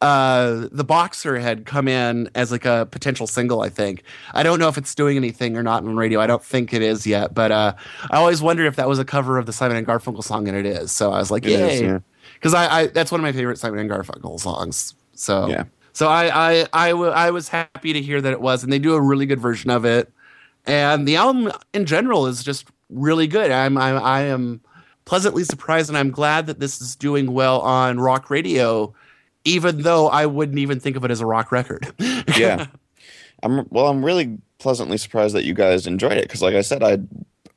uh the boxer had come in as like a potential single i think i don't know if it's doing anything or not on radio i don't think it is yet but uh i always wondered if that was a cover of the simon and garfunkel song and it is so i was like It yay yeah. because I, I that's one of my favorite simon and garfunkel songs so Yeah. So I, I, I, w- I was happy to hear that it was, and they do a really good version of it. And the album in general is just really good. I'm, I'm I am pleasantly surprised, and I'm glad that this is doing well on rock radio, even though I wouldn't even think of it as a rock record. yeah. I'm well. I'm really pleasantly surprised that you guys enjoyed it because, like I said, I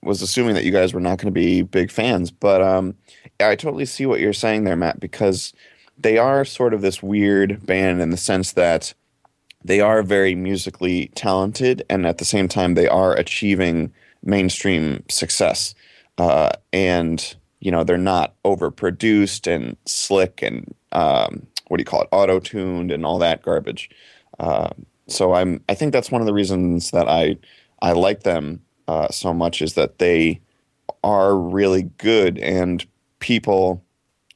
was assuming that you guys were not going to be big fans, but um, I totally see what you're saying there, Matt, because they are sort of this weird band in the sense that they are very musically talented, and at the same time, they are achieving mainstream success. Uh, and you know, they're not overproduced and slick and um, what do you call it, auto tuned and all that garbage. Uh, so I'm I think that's one of the reasons that I I like them uh, so much is that they are really good and people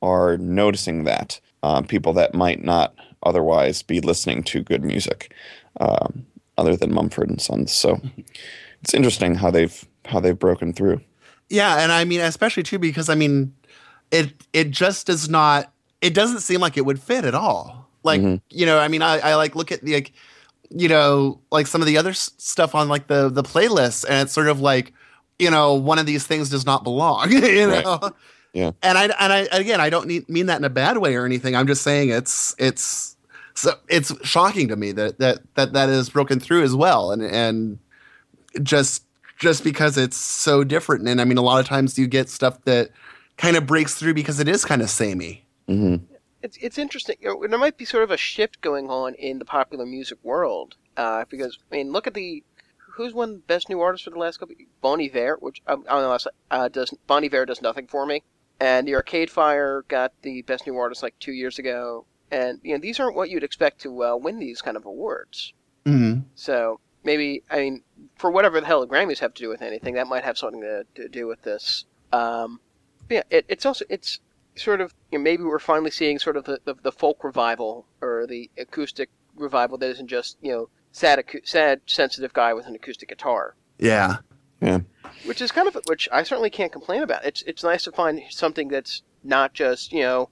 are noticing that um, people that might not otherwise be listening to good music um, other than Mumford and Sons. So it's interesting how they've how they've broken through. Yeah, and I mean, especially too, because I mean, it it just does not. It doesn't seem like it would fit at all. Like Mhm. you know, I mean, I, I like look at the like, you know, like some of the other s- stuff on like the the playlist, and it's sort of like, you know, one of these things does not belong. you Right. Know. Yeah. And I and I again, I don't need, mean that in a bad way or anything. I'm just saying it's it's so it's shocking to me that that that that is broken through as well, and and just just because it's so different. And I mean, a lot of times you get stuff that kind of breaks through because it is kind of samey. hmm it's it's interesting. You know, there might be sort of a shift going on in the popular music world uh, because I mean, look at the who's won best new artist for the last couple. Bon Iver, which um, I don't know, uh, does Bon Iver does nothing for me, and the Arcade Fire got the best new artist like two years ago, and you know these aren't what you'd expect to uh, win these kind of awards. Mm-hmm. So maybe I mean, for whatever the hell the Grammys have to do with anything, that might have something to, to do with this. Um, but yeah, it, it's also it's sort of you know, maybe we're finally seeing sort of the, the, the folk revival or the acoustic revival that isn't just you know sad acou- sad sensitive guy with an acoustic guitar, Yeah, Yeah. Which is kind of which I certainly can't complain about. It's it's nice to find something that's not just you know.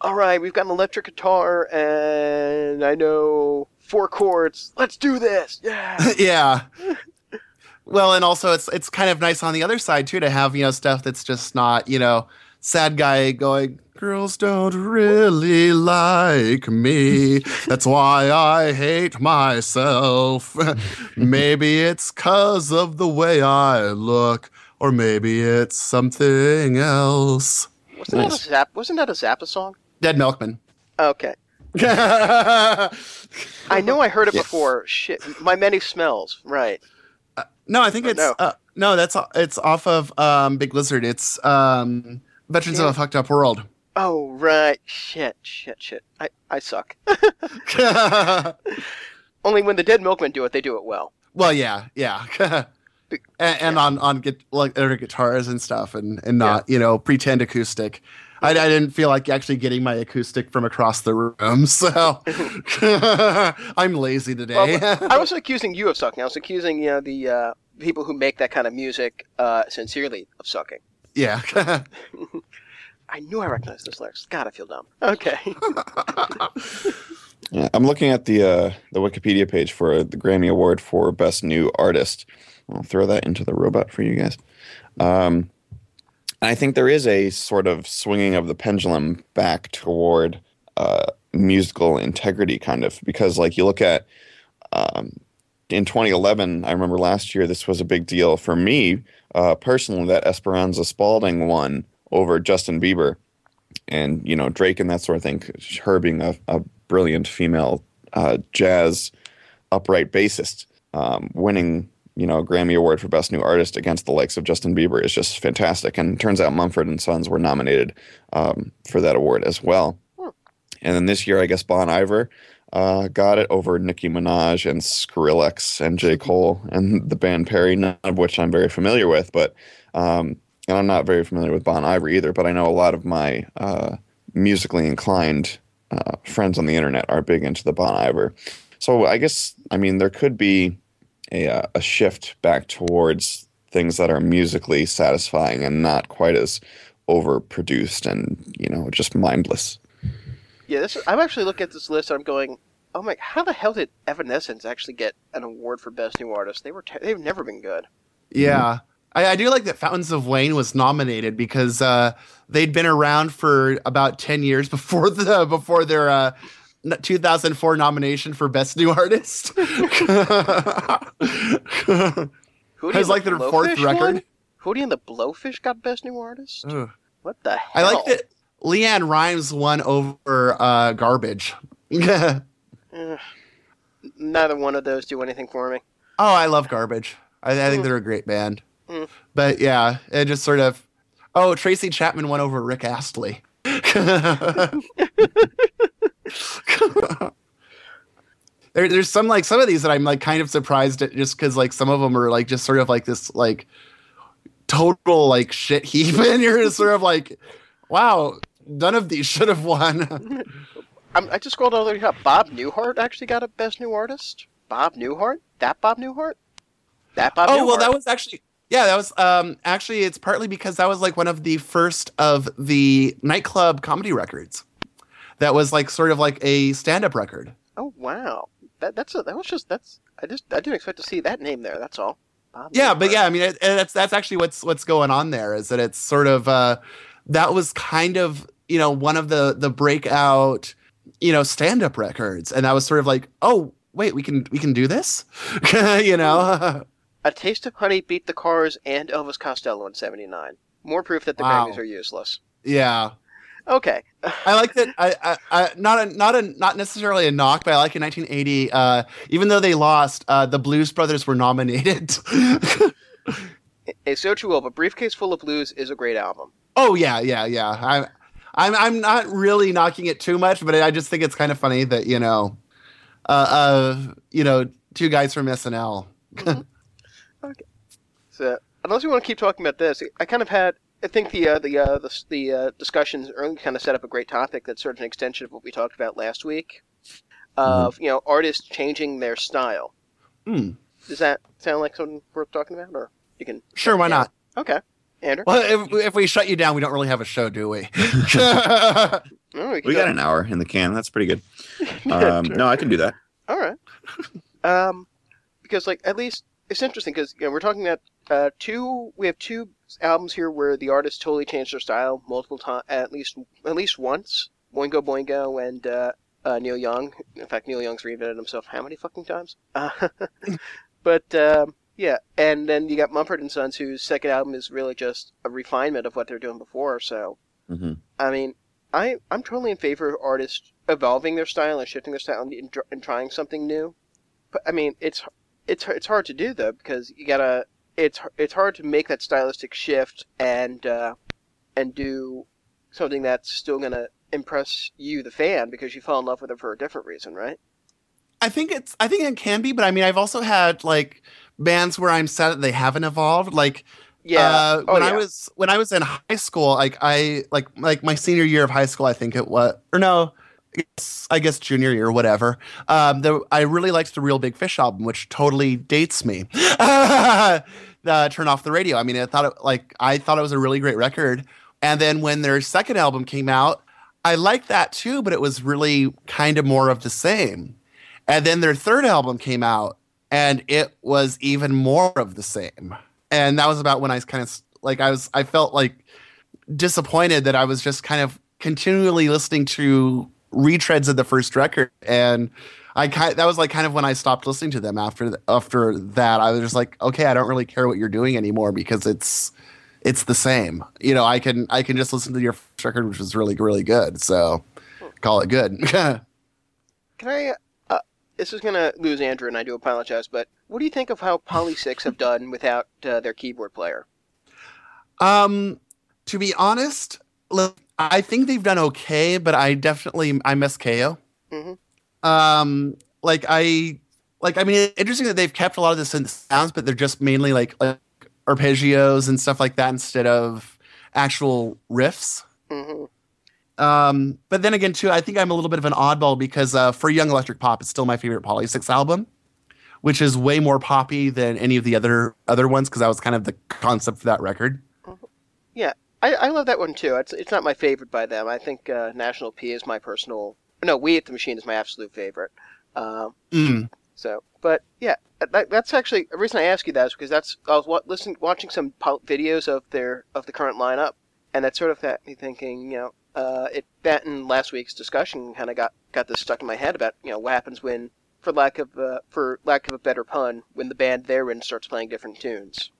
All right, we've got an electric guitar, and I know four chords. Let's do this! Yeah. yeah. Well, and also it's it's kind of nice on the other side too to have you know stuff that's just not you know sad guy going girls don't really like me that's why i hate myself maybe it's cause of the way i look or maybe it's something else Wasn't that a Zap? Wasn't that a Zappa song? Dead Milkmen Okay, I know I heard it Yeah. before. Shit, my many smells. Right. No, I think Oh, it's no. uh, No, that's it's off of um, Big Lizard. It's um, Veterans Yeah. of a Fucked Up World. Oh right, shit, shit, shit. I I suck. Only when the Dead Milkmen do it, they do it well. well, yeah, yeah. and, and on on get like other guitars and stuff, and and not you know pretend acoustic. I, I didn't feel like actually getting my acoustic from across the room, so I'm lazy today. Well, I wasn't accusing you of sucking. I was accusing you know the uh, people who make that kind of music uh, sincerely of sucking. yeah. I knew I recognized this lyrics. God, I feel dumb. Okay. Yeah, I'm looking at the uh, the Wikipedia page for the Grammy Award for Best New Artist. I'll throw that into the robot for you guys. Um, I think there is a sort of swinging of the pendulum back toward uh, musical integrity, kind of, because like you look at um, in 2011, I remember last year this was a big deal for me uh, personally that Esperanza Spalding won over Justin Bieber and you know Drake and that sort of thing. Her being a, a brilliant female uh, jazz upright bassist, um, winning you know a Grammy Award for Best New Artist against the likes of Justin Bieber is just fantastic. And turns out Mumford and Sons were nominated um, for that award as well. And then this year, I guess Bon Iver uh, got it over Nicki Minaj and Skrillex and J. Cole and the band Perry, none of which I'm very familiar with, but um, and I'm not very familiar with Bon Iver either, but I know a lot of my uh, musically inclined uh, friends on the internet are big into the Bon Iver. So I guess I mean there could be a uh, a shift back towards things that are musically satisfying and not quite as overproduced and you know just mindless. yeah, this. I'm actually looking at this list. and I'm going, oh my, how the hell did Evanescence actually get an award for Best New Artist? They were ter- they've never been good. Yeah. I, I do like that Fountains of Wayne was nominated because uh, they'd been around for about ten years before the before their uh, 2004 nomination for Best New Artist. Hootie and like the their fourth Blowfish record. won? Hootie and the Blowfish got Best New Artist. Ugh. What the hell? I like that LeAnn Rimes won over uh, Garbage. neither one of those do anything for me. Oh, I love Garbage. I, I think they're a great band. Mm. But yeah, it just sort of. Oh, Tracy Chapman won over Rick Astley. there, there's some like some of these that I'm like kind of surprised at just because like some of them are like just sort of like this like total like shit heap and you're just sort of like wow none of these should have won I'm, I just scrolled all the way up. Bob Newhart actually got a Best New Artist. Bob Newhart? That Bob Newhart? That Bob oh Newhart? well that was actually yeah that was um actually it's partly because that was like one of the first of the nightclub comedy records that was like sort of like a stand-up record Oh wow. That that's a, that was just that's I just I didn't expect to see that name there. That's all. Bob yeah but yeah i mean it, it- that's that's actually what's what's going on there is that it's sort of uh that was kind of you know one of the the breakout you know stand-up records and that was sort of like oh wait we can we can do this you know A Taste of Honey beat the Cars and Elvis Costello in '79. More proof that the Wow. Grammys are useless. yeah Okay. I like that. I, I, I not a not a not necessarily a knock, but I like in 1980. Uh, even though they lost, uh, the Blues Brothers were nominated. A so true but Briefcase Full of Blues is a great album. oh yeah, yeah, yeah. I, I'm I'm not really knocking it too much, but I just think it's kind of funny that you know, uh, uh you know, two guys from SNL. So unless we want to keep talking about this, I kind of had. I think the uh, the uh, the, the uh, discussions early kind of set up a great topic that's sort of an extension of what we talked about last week, of you know artists changing their style. Hmm. Does that sound like something worth talking about, or you can? Sure, why not? Okay, Andrew. Well, if, if we shut you down, we don't really have a show, do we? We, We go- got an hour in the can. That's pretty good. Um, no, I can do that. All right. um, because like at least it's interesting because you know we're talking about uh, two. We have two albums here where the artist totally changed their style multiple times, at least at least once. Boingo Boingo and uh, uh, Neil Young. In fact, Neil Young's reinvented himself how many fucking times? Uh, but um, yeah, and then you got Mumford and Sons, whose second album is really just a refinement of what they're doing before. So hmm I mean, I I'm totally in favor of artists evolving their style and shifting their style and, and, and trying something new. But I mean, it's it's it's hard to do though because you gotta it's it's hard to make that stylistic shift and uh, and do something that's still gonna impress you, the fan, because you fell in love with it for a different reason, right? I think it's I think it can be, but I mean I've also had like bands where I'm sad that they haven't evolved. Like Yeah. uh, oh, when yeah. I was when I was in high school, like I like like my senior year of high school, I think it was or no, I guess junior year whatever. Um, the, I really liked the Real Big Fish album, which totally dates me. Turn off the radio. I mean, I thought it like I thought it was a really great record. And then when their second album came out, I liked that too, but it was really kind of more of the same. And then their third album came out, and it was even more of the same. And that was about when I kind of like I was I felt like disappointed that I was just kind of continually listening to retreads of the first record, and I kind that was like kind of when I stopped listening to them after th- after that. I was just like, okay, I don't really care what you're doing anymore because it's it's the same. You know, I can I can just listen to your first record, which was really really good. So call it good. Can I? Uh, this is gonna lose Andrew, and I do apologize. But what do you think of how Polysics have done without uh, their keyboard player? Um, to be honest, look, I think they've done okay, but I definitely I miss Kayo. Mhm. Um, like I, like I mean, interesting that they've kept a lot of the synth sounds, but they're just mainly like, like arpeggios and stuff like that instead of actual riffs. hmm Um, but then again, too, I think I'm a little bit of an oddball because uh, for Young Electric Pop, it's still my favorite Polysics album, which is way more poppy than any of the other other ones because that was kind of the concept for that record. I, I love that one too. It's it's not my favorite by them. I think uh, National P is my personal. No, We Ate the Machine is my absolute favorite. Um, Mm. so, but yeah, that, that's actually the reason I ask you that is because that's I was wa- listening, watching some videos of their of the current lineup, and that sort of got me thinking. You know, uh, it that in last week's discussion kind of got got this stuck in my head about you know what happens when, for lack of uh, for lack of a better pun, when the band they're in starts playing different tunes.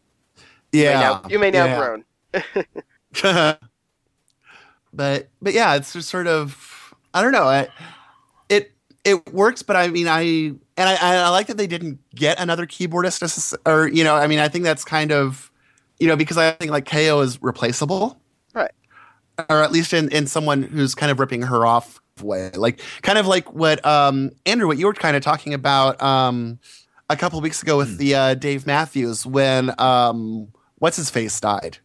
You may Yeah, now, you may now yeah. groan. but but yeah, it's just sort of I don't know. I, it it works, but I mean I and I I like that they didn't get another keyboardist or you know I mean I think that's kind of you know because I think like Kayo is replaceable, Right. Or at least in in someone who's kind of ripping her off way, like kind of like what um Andrew what you were kind of talking about um a couple weeks ago with the uh, Dave Matthews when um what's his face died.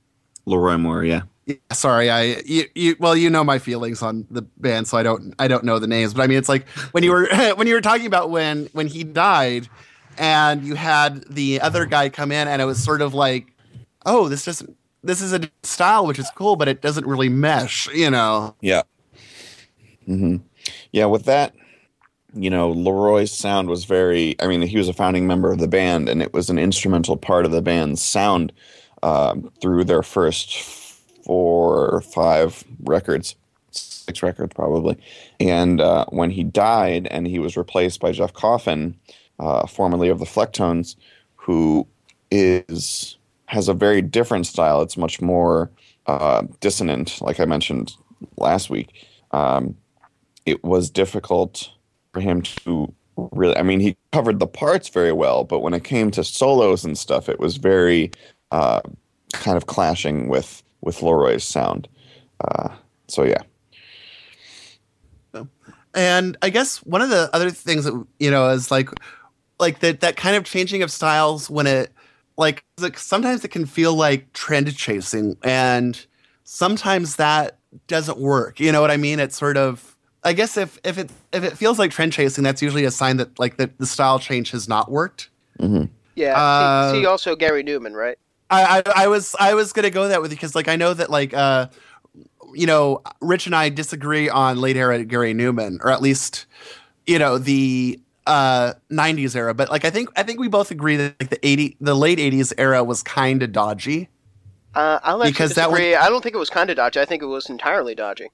LeRoi Moore, yeah. Yeah, sorry, I you, you well you know my feelings on the band, so I don't I don't know the names, but I mean it's like when you were when you were talking about when when he died, and you had the other guy come in, and it was sort of like, oh, this doesn't this is a style which is cool, but it doesn't really mesh, you know. Yeah. Mm-hmm. Yeah, with that, you know, LeRoi's sound was very. I mean, he was a founding member of the band, and it was an instrumental part of the band's sound um, through their first four or five records, six records probably. And uh, when he died, and he was replaced by Jeff Coffin, uh, formerly of the Flecktones, who is has a very different style. It's much more uh, dissonant, like I mentioned last week. Um, it was difficult for him to really. I mean, he covered the parts very well, but when it came to solos and stuff, it was very uh, kind of clashing with with LeRoi's sound. Uh, so yeah, And I guess one of the other things that you know is like like that that kind of changing of styles when it like, like sometimes it can feel like trend chasing and sometimes that doesn't work. You know what I mean? It's sort of I guess if if it if it feels like trend chasing, that's usually a sign that like the, the style change has not worked. Yeah. Uh, see, see also Gary Numan, right? I, I, I was I was gonna go that with you because like I know that like uh you know Rich and I disagree on late era Gary Numan or at least you know the uh 90s era but like I think I think we both agree that like the 80 the late 80s era was kind of dodgy Uh, I'll Because that one- disagree. I don't think it was kind of dodgy. I think it was entirely dodgy.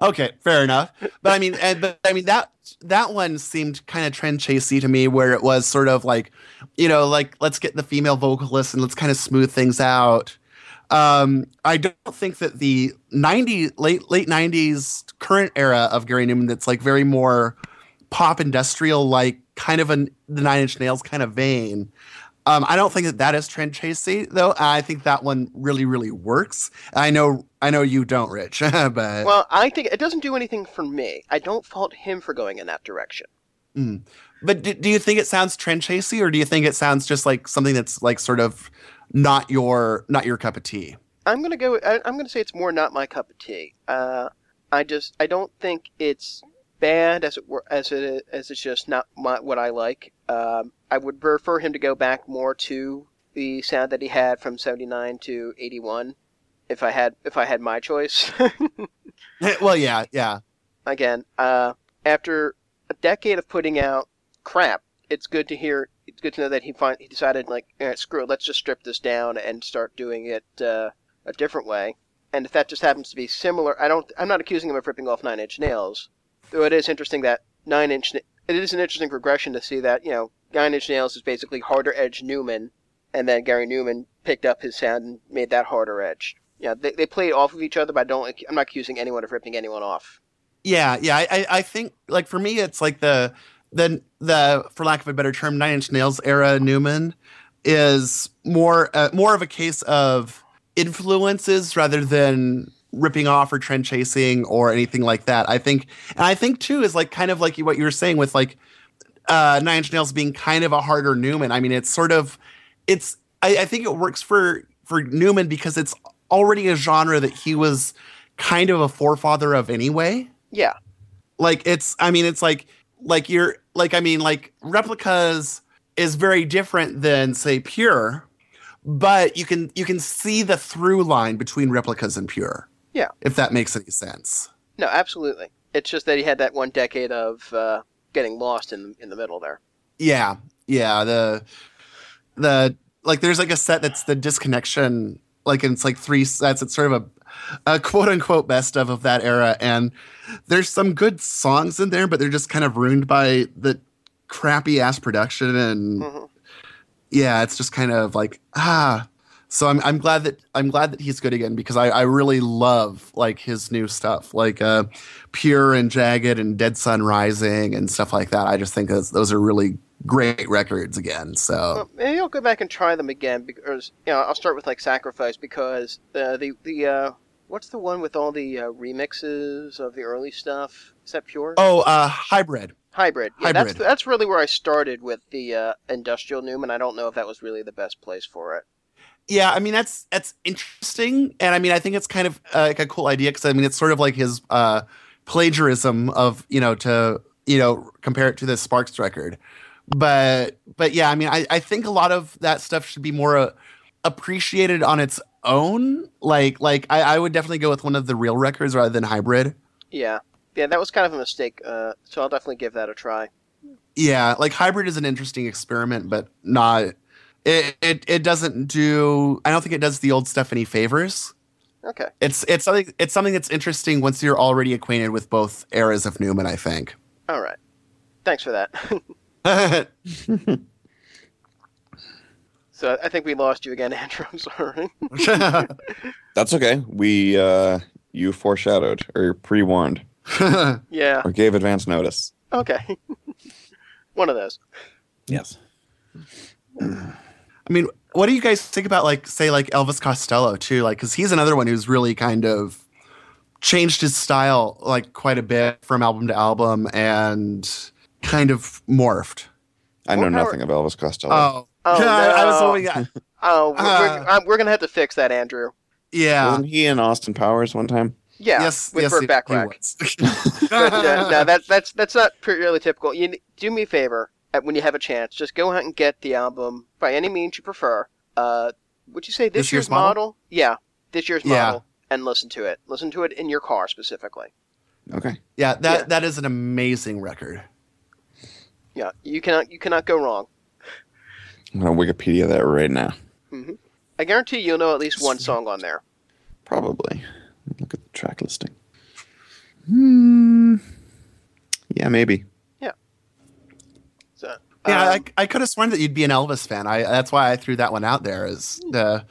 Okay, fair enough. But I mean, and, but I mean that that one seemed kind of trend chasey to me, where it was sort of like, you know, like let's get the female vocalist and let's kind of smooth things out. Um, I don't think that the ninety late late nineties current era of Gary Numan that's like very more pop industrial, like kind of a the Nine Inch Nails kind of vein. Um, I don't think that that is Trent Chasey though. I think that one really, really works. I know, I know you don't, Rich, but Well, I think it doesn't do anything for me. I don't fault him for going in that direction. but do, do you think it sounds Trent Chasey, or do you think it sounds just like something that's like sort of not your not your cup of tea? I'm gonna go. I, I'm gonna say it's more not my cup of tea. Uh, I just I don't think it's bad as it were as it as it's just not my, what I like. Um, I would prefer him to go back more to the sound that he had from '79 to '81. If I had if I had my choice. well, yeah, yeah, Again, uh, after a decade of putting out crap, it's good to hear. It's good to know that he find, he decided like, "All right, screw it, let's just strip this down and start doing it uh, a different way. And if that just happens to be similar, I don't. I'm not accusing him of ripping off Nine Inch Nails, though it is interesting that Nine Inch. It is an interesting progression to see that you know Nine Inch Nails is basically harder edge Numan, and then Gary Numan picked up his sound and made that harder edge. Yeah, they they played off of each other, but I don't. I'm not accusing anyone of ripping anyone off. yeah, yeah. I, I, think like for me, it's like the the the for lack of a better term, Nine Inch Nails era Numan is more uh, more of a case of influences rather than ripping off or trend chasing or anything like that. I think, and I think too is like kind of like what you were saying with like uh, Nine Inch Nails being kind of a harder Numan. I mean, it's sort of it's. I, I think it works for for Numan because it's already a genre that he was kind of a forefather of anyway Yeah, like it's i mean it's like like you're like i mean like replicas is very different than say pure but you can you can see the through line between replicas and pure Yeah. if that makes any sense no, absolutely. It's just that he had that one decade of uh, getting lost in in the middle there. yeah yeah the the like there's like a set that's the disconnection like it's like three sets it's sort of a, a quote unquote best of of that era and there's some good songs in there but they're just kind of ruined by the crappy ass production and Mhm. yeah, it's just kind of like ah. So I'm I'm glad that I'm glad that he's good again because I, I really love like his new stuff like uh, Pure and Jagged and Dead Son Rising and stuff like that. I just think those those are really great records again. So Well, maybe I'll go back and try them again because you know I'll start with like Sacrifice because uh, the the uh, what's the one with all the uh, remixes of the early stuff? Is that Pure? oh, uh, Hybrid. Hybrid. Yeah, that's Hybrid. that's really where I started with the uh, industrial Numan. I don't know if that was really the best place for it. Yeah, I mean that's that's interesting, and I mean I think it's kind of uh, like a cool idea because I mean it's sort of like his uh, plagiarism of you know to you know compare it to the Sparks record, but but yeah, I mean I I think a lot of that stuff should be more uh, appreciated on its own. Like like I, I would definitely go with one of the real records rather than hybrid. Yeah, yeah, that was kind of a mistake. Uh, so I'll definitely give that a try. Yeah, like hybrid is an interesting experiment, but not it it, it doesn't do. I don't think it does the old stuff any favors. Okay. It's it's something it's something that's interesting once you're already acquainted with both eras of Numan. I think. All right. Thanks for that. so I think we lost you again, Andrew. I'm sorry. That's okay. We uh you foreshadowed or pre-warned yeah. or gave advance notice. Okay. One of those. Yes. I mean, what do you guys think about like say like Elvis Costello too? Like, because he's another one who's really kind of changed his style like quite a bit from album to album and kind of morphed. I know nothing of Elvis Costello. Oh, Oh, I, I was no. hoping. Oh, we're, we're, Uh. we're gonna have to fix that, Andrew. Yeah. Wasn't he in Austin Powers one time? Yeah. yes. with yes. Burt he- Bacharach. but uh, no, that's that's that's not purely typical. You do me a favor when you have a chance, just go out and get the album by any means you prefer. Uh, would you say this, This year's model? Yeah, this year's Yeah. model, and listen to it. Listen to it in your car specifically. Okay. yeah. That Yeah. that is an amazing record. Yeah, you cannot you cannot go wrong. I'm gonna Wikipedia that right now. I guarantee you'll know at least one song on there. Probably. Look at the track listing. Hmm. Yeah, maybe. So, Yeah, um, I, I could have sworn that you'd be an Elvis fan. I that's why I threw that one out there is to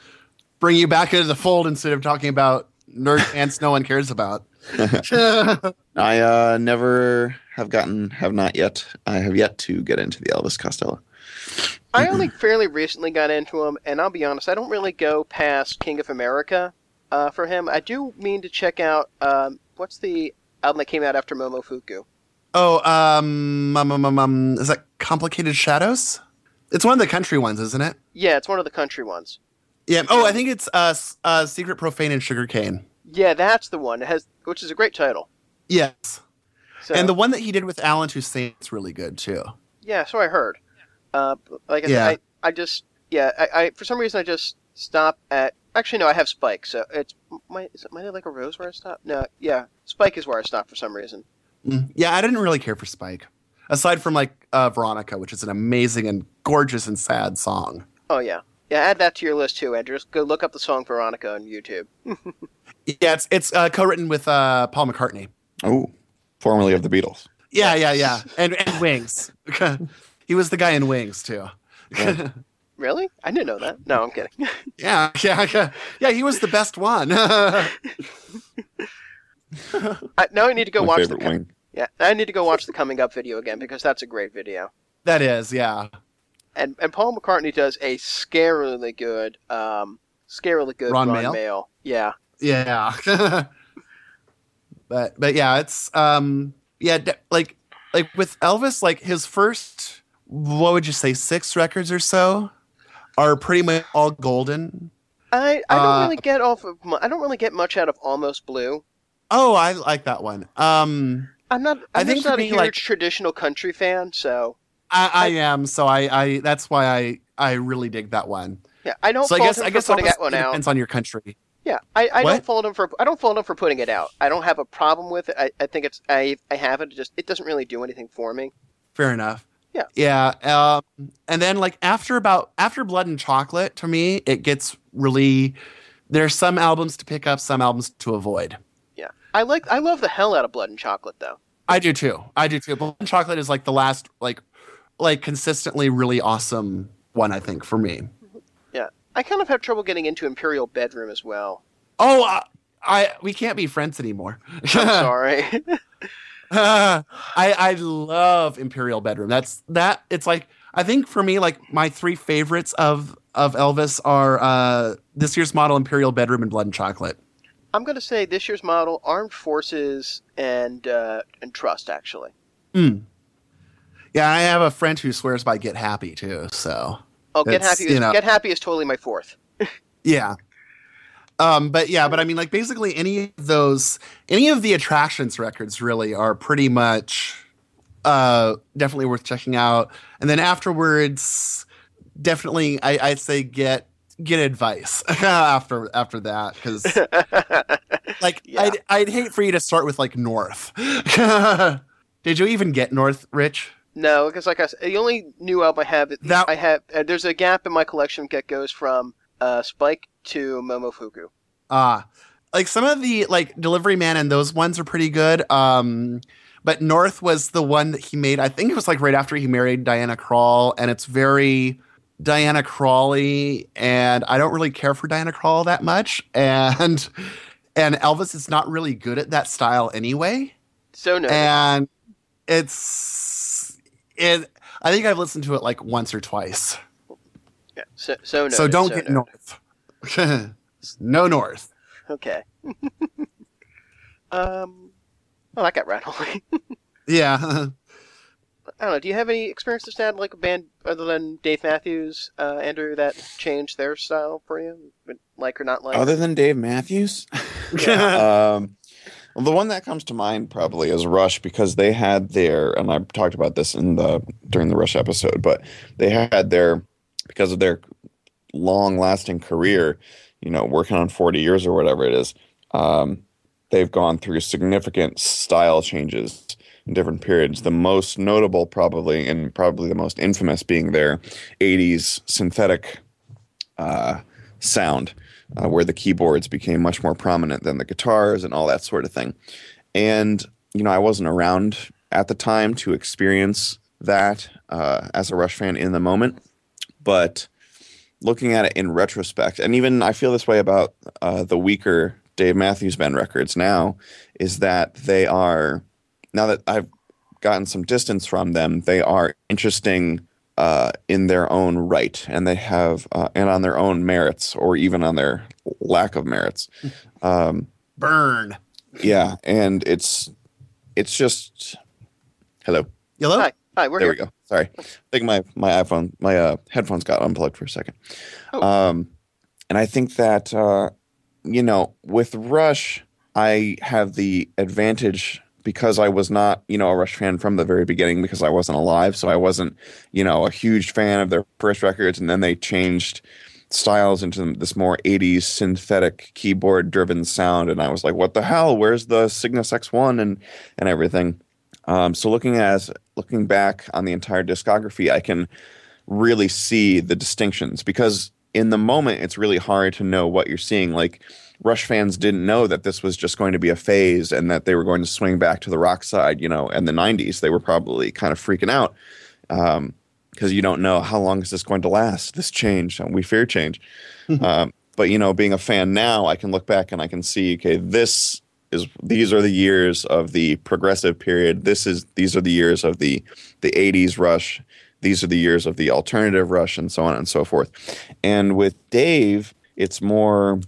bring you back into the fold instead of talking about nerd ants no one cares about. I uh never have gotten have not yet I have yet to get into the Elvis Costello. I only fairly recently got into him, and I'll be honest, I don't really go past King of America uh, for him. I do mean to check out um, what's the album that came out after Momofuku. Oh, um, um, um, um, um, is that Complicated Shadows? It's one of the country ones, isn't it? Yeah, it's one of the country ones. Yeah. Oh, I think it's uh, uh Secret Profane and Sugarcane. Yeah, that's the one. It has, which is a great title. Yes. So, And the one that he did with Allen Toussaint is really good too. yeah, so I heard. Uh, like I Yeah. said, I, I just yeah, I, I for some reason I just stop at. Actually, no, I have Spike, so it's my is it Mighty Like a Rose where I stop? No, yeah, Spike is where I stop for some reason. Mm. Yeah, I didn't really care for Spike, aside from like uh, Veronica, which is an amazing and gorgeous and sad song. Oh yeah, yeah. Add that to your list too, Andrew. Just go look up the song Veronica on YouTube. Yeah, it's it's uh, co-written with uh, Paul McCartney. Oh, formerly of the Beatles. Yeah, yeah, yeah, and and Wings. he was the guy in Wings too. Yeah. Really? I didn't know that. No, I'm kidding. yeah, yeah, yeah, yeah. He was the best one. I, now I need to go My watch the favorite co- wing. Yeah. I need to go watch the coming up video again because that's a great video. that is, yeah. And and Paul McCartney does a scarily good, um, scarily good Ron Ron Mael? Mael. Yeah. Yeah. but but yeah, it's um yeah, like like with Elvis like his first what would you say 6 records or so are pretty much all golden. I, I don't Uh, really get off of I don't really get much out of Almost Blue. Oh, I like that one. Um I'm not I I'm think not a huge like- traditional country fan, so I, I am so I I that's why I I really dig that one. yeah, I don't So I guess him I guess putting that one out. depends on your country. Yeah, I, I What? don't fault him for I don't fault him for putting it out. I don't have a problem with it. I, I think it's I I have it. it Just it doesn't really do anything for me. Fair enough. Yeah. Yeah. Um, and then like after about after Blood and Chocolate, to me, it gets really. There's some albums to pick up, some albums to avoid. I like I love the hell out of Blood and Chocolate though. I do too. I do too. Blood and Chocolate is like the last like like consistently really awesome one. I think for me. Yeah, I kind of have trouble getting into Imperial Bedroom as well. Oh, I, I we can't be friends anymore. I'm sorry. I I love Imperial Bedroom. That's that. It's like I think for me, like my three favorites of of Elvis are uh, this year's model, Imperial Bedroom, and Blood and Chocolate. I'm gonna say this year's model, Armed Forces and uh, and Trust actually. Mm. Yeah, I have a friend who swears by Get Happy too. So Oh, Get Happy you is know- Get Happy is totally my fourth. yeah. Um, but yeah, but I mean, like basically any of those, any of the attractions records really are pretty much uh, definitely worth checking out. And then afterwards, definitely, I, I'd say get get advice after after that because like Yeah. I'd I'd hate for you to start with like North. Did you even get North, Rich? No, because like I said, the only new album I have, That- I have, uh, there's a gap in my collection that goes from uh, Spike to Momofuku. Ah, like some of the like Delivery Man and those ones are pretty good. Um, but North was the one that he made. I think it was like right after he married Diana Krall, and it's very Diana Crawley, and I don't really care for Diana Krall that much. And and Elvis is not really good at that style anyway. So no, And it's it. I think I've listened to it like once or twice. yeah, so so no, so don't so get no. North. no North. Okay. um, well, I got rattling. Yeah. I don't know. Do you have any experience to stand like a band other than Dave Matthews, uh, Andrew, that changed their style for you, like or not like? Other than Dave Matthews, um, well, the one that comes to mind probably is Rush because they had their, and I talked about this in the during the Rush episode, but they had their because of their long-lasting career, you know, working on forty years or whatever it is. Um, they've gone through significant style changes in different periods. The most notable, probably, and probably the most infamous, being their '80s synthetic uh, sound uh, where the keyboards became much more prominent than the guitars and all that sort of thing. And, you know, I wasn't around at the time to experience that uh, as a Rush fan in the moment. But looking at it in retrospect, and even I feel this way about uh, the weaker Dave Matthews Band records now, is that they are, now that I've gotten some distance from them, they are interesting uh, in their own right, and they have uh, and on their own merits, or even on their lack of merits. Um, Burn. yeah, and it's it's just hello. Hello. Hi, hi, we're there here. we go. Sorry, I think my my iPhone my uh, headphones got unplugged for a second. Oh. Um, and I think that uh, you know with Rush, I have the advantage because I was not you know a Rush fan from the very beginning because I wasn't alive, so I wasn't you know a huge fan of their first records, and then they changed styles into this more 80s synthetic keyboard driven sound. And I was like what the hell? Where's the Cygnus X1 and and everything? Um, so looking as looking back on the entire discography, I can really see the distinctions because in the moment it's really hard to know what you're seeing. Like Rush fans didn't know that this was just going to be a phase and that they were going to swing back to the rock side. You know, in the '90s, they were probably kind of freaking out because you don't know how long is this going to last. This change, and we fear change. um, but you know, being a fan now, I can look back and I can see, okay, this is these are the years of the progressive period. This is these are the years of the the 80s rush. These are the years of the alternative rush and so on and so forth. And with Dave, it's more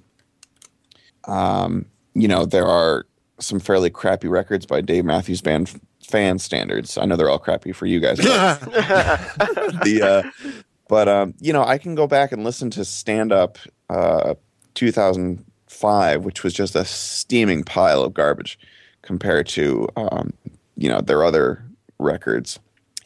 um, you know, there are some fairly crappy records by Dave Matthews Band fan standards. I know they're all crappy for you guys. but- the uh, but um, you know I can go back and listen to Stand Up uh, 2005, which was just a steaming pile of garbage compared to um, you know their other records.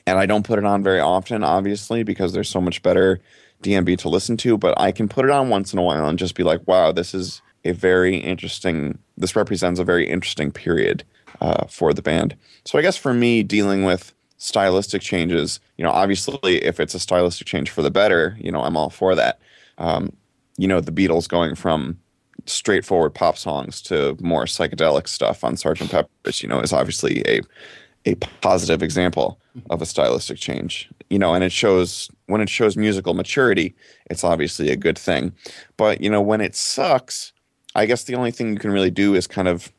And I don't put it on very often, obviously, because there's so much better DMB to listen to. But I can put it on once in a while and just be like, wow, this is a very interesting. This represents a very interesting period uh, for the band. So I guess for me, dealing with stylistic changes, you know, obviously, if it's a stylistic change for the better, you know, I'm all for that. Um, you know, the Beatles going from straightforward pop songs to more psychedelic stuff on Sgt. Pepper's, you know, is obviously a a positive example of a stylistic change. You know, and it shows when it shows musical maturity, it's obviously a good thing. But, you know, when it sucks, I guess the only thing you can really do is kind of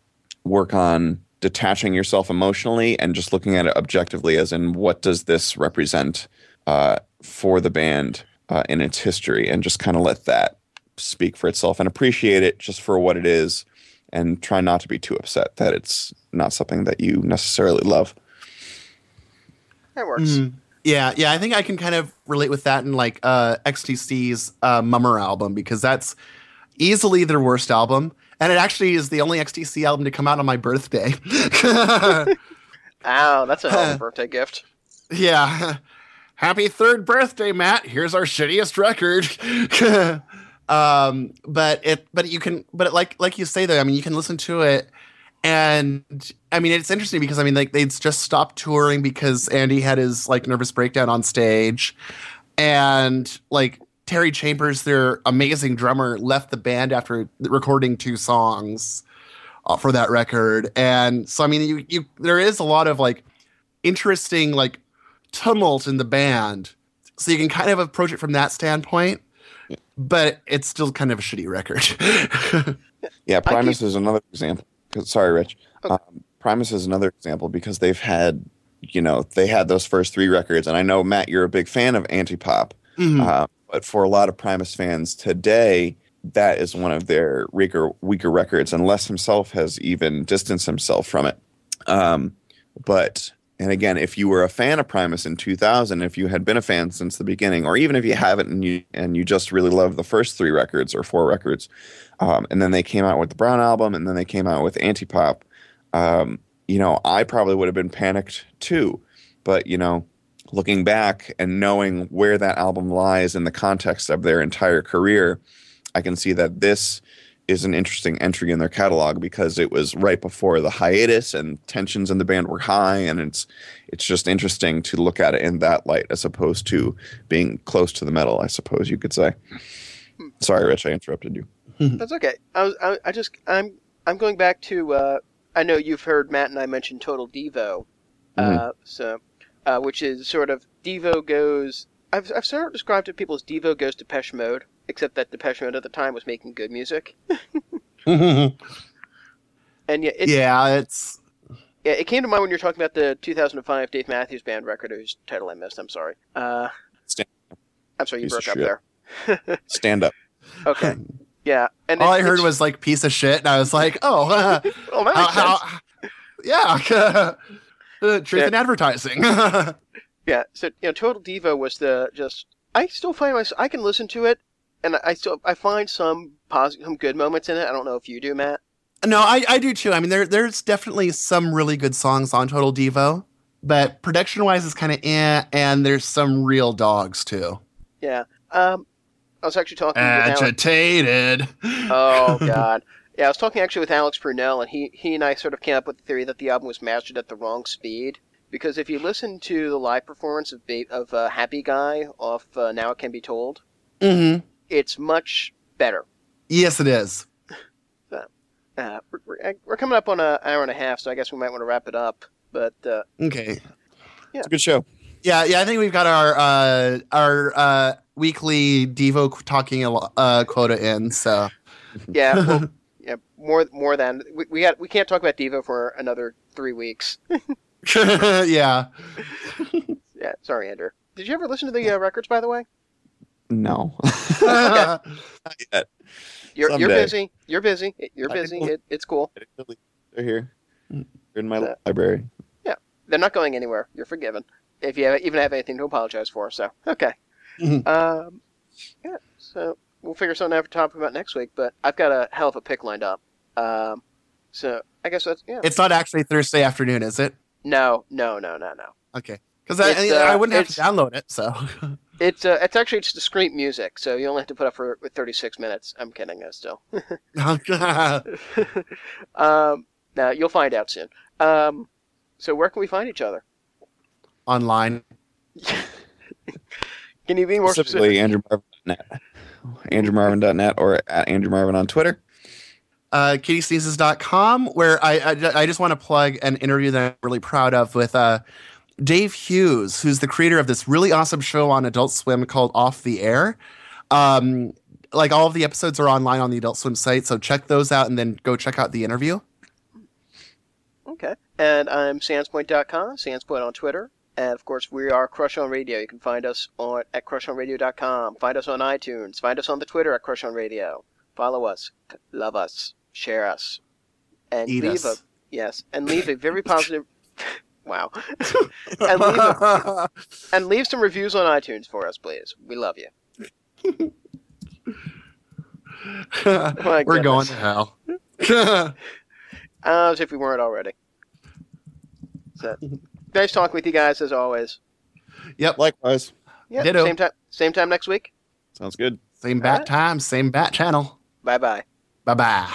work on detaching yourself emotionally and just looking at it objectively as in what does this represent uh, for the band uh, in its history and just kind of let that speak for itself and appreciate it just for what it is and try not to be too upset that it's not something that you necessarily love. That works. Mm. Yeah, yeah, I think I can kind of relate with that in like uh, XTC's uh, Mummer album because that's easily their worst album, and it actually is the only XTC album to come out on my birthday. Ow, that's a hell of a birthday gift. yeah, happy third birthday, Matt. Here's our shittiest record. um, but it, but you can, but it, like like you say though, I mean, you can listen to it. And I mean, it's interesting because I mean, like they'd just stopped touring because Andy had his like nervous breakdown on stage, and like Terry Chambers, their amazing drummer, left the band after recording two songs uh, for that record. And so, I mean, you you there is a lot of like interesting like tumult in the band, so you can kind of approach it from that standpoint. But it's still kind of a shitty record. Yeah, I Primus is another example. Sorry, Rich. Oh. Um, Primus is another example because they've had, you know, they had those first three records, and I know Matt, you're a big fan of anti-pop, Mhm. uh, but for a lot of Primus fans today, that is one of their weaker weaker records, and Les himself has even distanced himself from it. Um, but and again, if you were a fan of Primus in 2000, if you had been a fan since the beginning, or even if you haven't and you and you just really love the first three records or four records, um, and then they came out with the Brown album, and then they came out with Antipop. Um, you know, I probably would have been panicked too. But you know, looking back and knowing where that album lies in the context of their entire career, I can see that this is an interesting entry in their catalog because it was right before the hiatus and tensions in the band were high, and it's it's just interesting to look at it in that light as opposed to being close to the metal. I suppose you could say. Sorry, Rich, I interrupted you. That's okay. I was, I, I just, I'm, I'm going back to. Uh, I know you've heard Matt and I mention Total Devo, uh, so, uh, which is sort of Devo goes. I've, I've sort of described it to people as Devo goes to Pesh Mode, except that Depeche Mode at the time was making good music, and yeah, it, yeah, it's yeah, it came to mind when you're talking about the 2005 Dave Matthews Band record, whose title I missed. I'm sorry. Uh, I'm sorry, you broke up shit. there. Stand up. Okay. Yeah. And All I heard was like piece of shit, and I was like, oh, uh, Oh, that how, makes sense. how, yeah, uh, truth Yeah. in advertising. Yeah, so you know, Total Devo was the just. I still find myself. I can listen to it, and I still I find some positive, some good moments in it. I don't know if you do, Matt. no, I, I do too. I mean, there there's definitely some really good songs on Total Devo, but production wise, it's kind of eh, and there's some real dogs too. Yeah. Um, I was actually talking with Alex. Agitated. Oh God. Yeah, I was talking actually with Alex Purnell, and he he and I sort of came up with the theory that the album was mastered at the wrong speed. Because if you listen to the live performance of ba- of uh, Happy Guy off uh, Now It Can Be Told, hmm it's much better. Yes, it is. Uh, we're, we're, we're coming up on an hour and a half, so I guess we might want to wrap it up. But uh, Okay. It's a good show. Yeah, yeah. I think we've got our uh, our uh, weekly Devo talking uh, quota in. So Yeah, well, yeah, more more than we we, got, we can't talk about Devo for another three weeks. yeah. Yeah, sorry, Andrew. Did you ever listen to the uh, records, by the way? No. Not yet. You're you're busy. You're busy. You're busy. It, it's cool. They're here. They're in my Uh, library. Yeah, they're not going anywhere. You're forgiven. If you have, even have anything to apologize for, so okay. Mhm. Um, yeah. So we'll figure something out to talk about next week. But I've got a hell of a pick lined up. Um, so I guess that's yeah. it's not actually Thursday afternoon, is it? No, no, no, no, no. Okay. Because I, It's, I uh, wouldn't have to download it. So It's uh, it's actually it's Discreet Music, so you only have to put up for with 36 minutes. I'm kidding, uh, still. um, now you'll find out soon. Um, so where can we find each other? online. Can you be more specifically specific? Specifically, AndrewMarvin.net. AndrewMarvin.net or at Andrew Marvin on Twitter. uh, kittysneezes.com, where I, I, I just want to plug an interview that I'm really proud of with uh, Dave Hughes, who's the creator of this really awesome show on Adult Swim called Off the Air. Um, like all of the episodes are online on the Adult Swim site, so check those out and then go check out the interview. Okay. And I'm sanspoint.com, sanspoint on Twitter. And of course, we are Crush on Radio. You can find us on at crushonradio.com. Find us on iTunes. Find us on the Twitter at Crush on Radio. Follow us, love us, share us, and Eat leave us. a yes, and leave a very positive. wow. and leave a, and leave some reviews on iTunes for us, please. We love you. My We're going goodness. to hell. Uh, as if we weren't already. So, nice talking with you guys as always. yep. Likewise. Yeah. Ditto. Same time. Same time next week. Sounds good. Same bat Alright. time, same bat channel. Bye bye. Bye bye.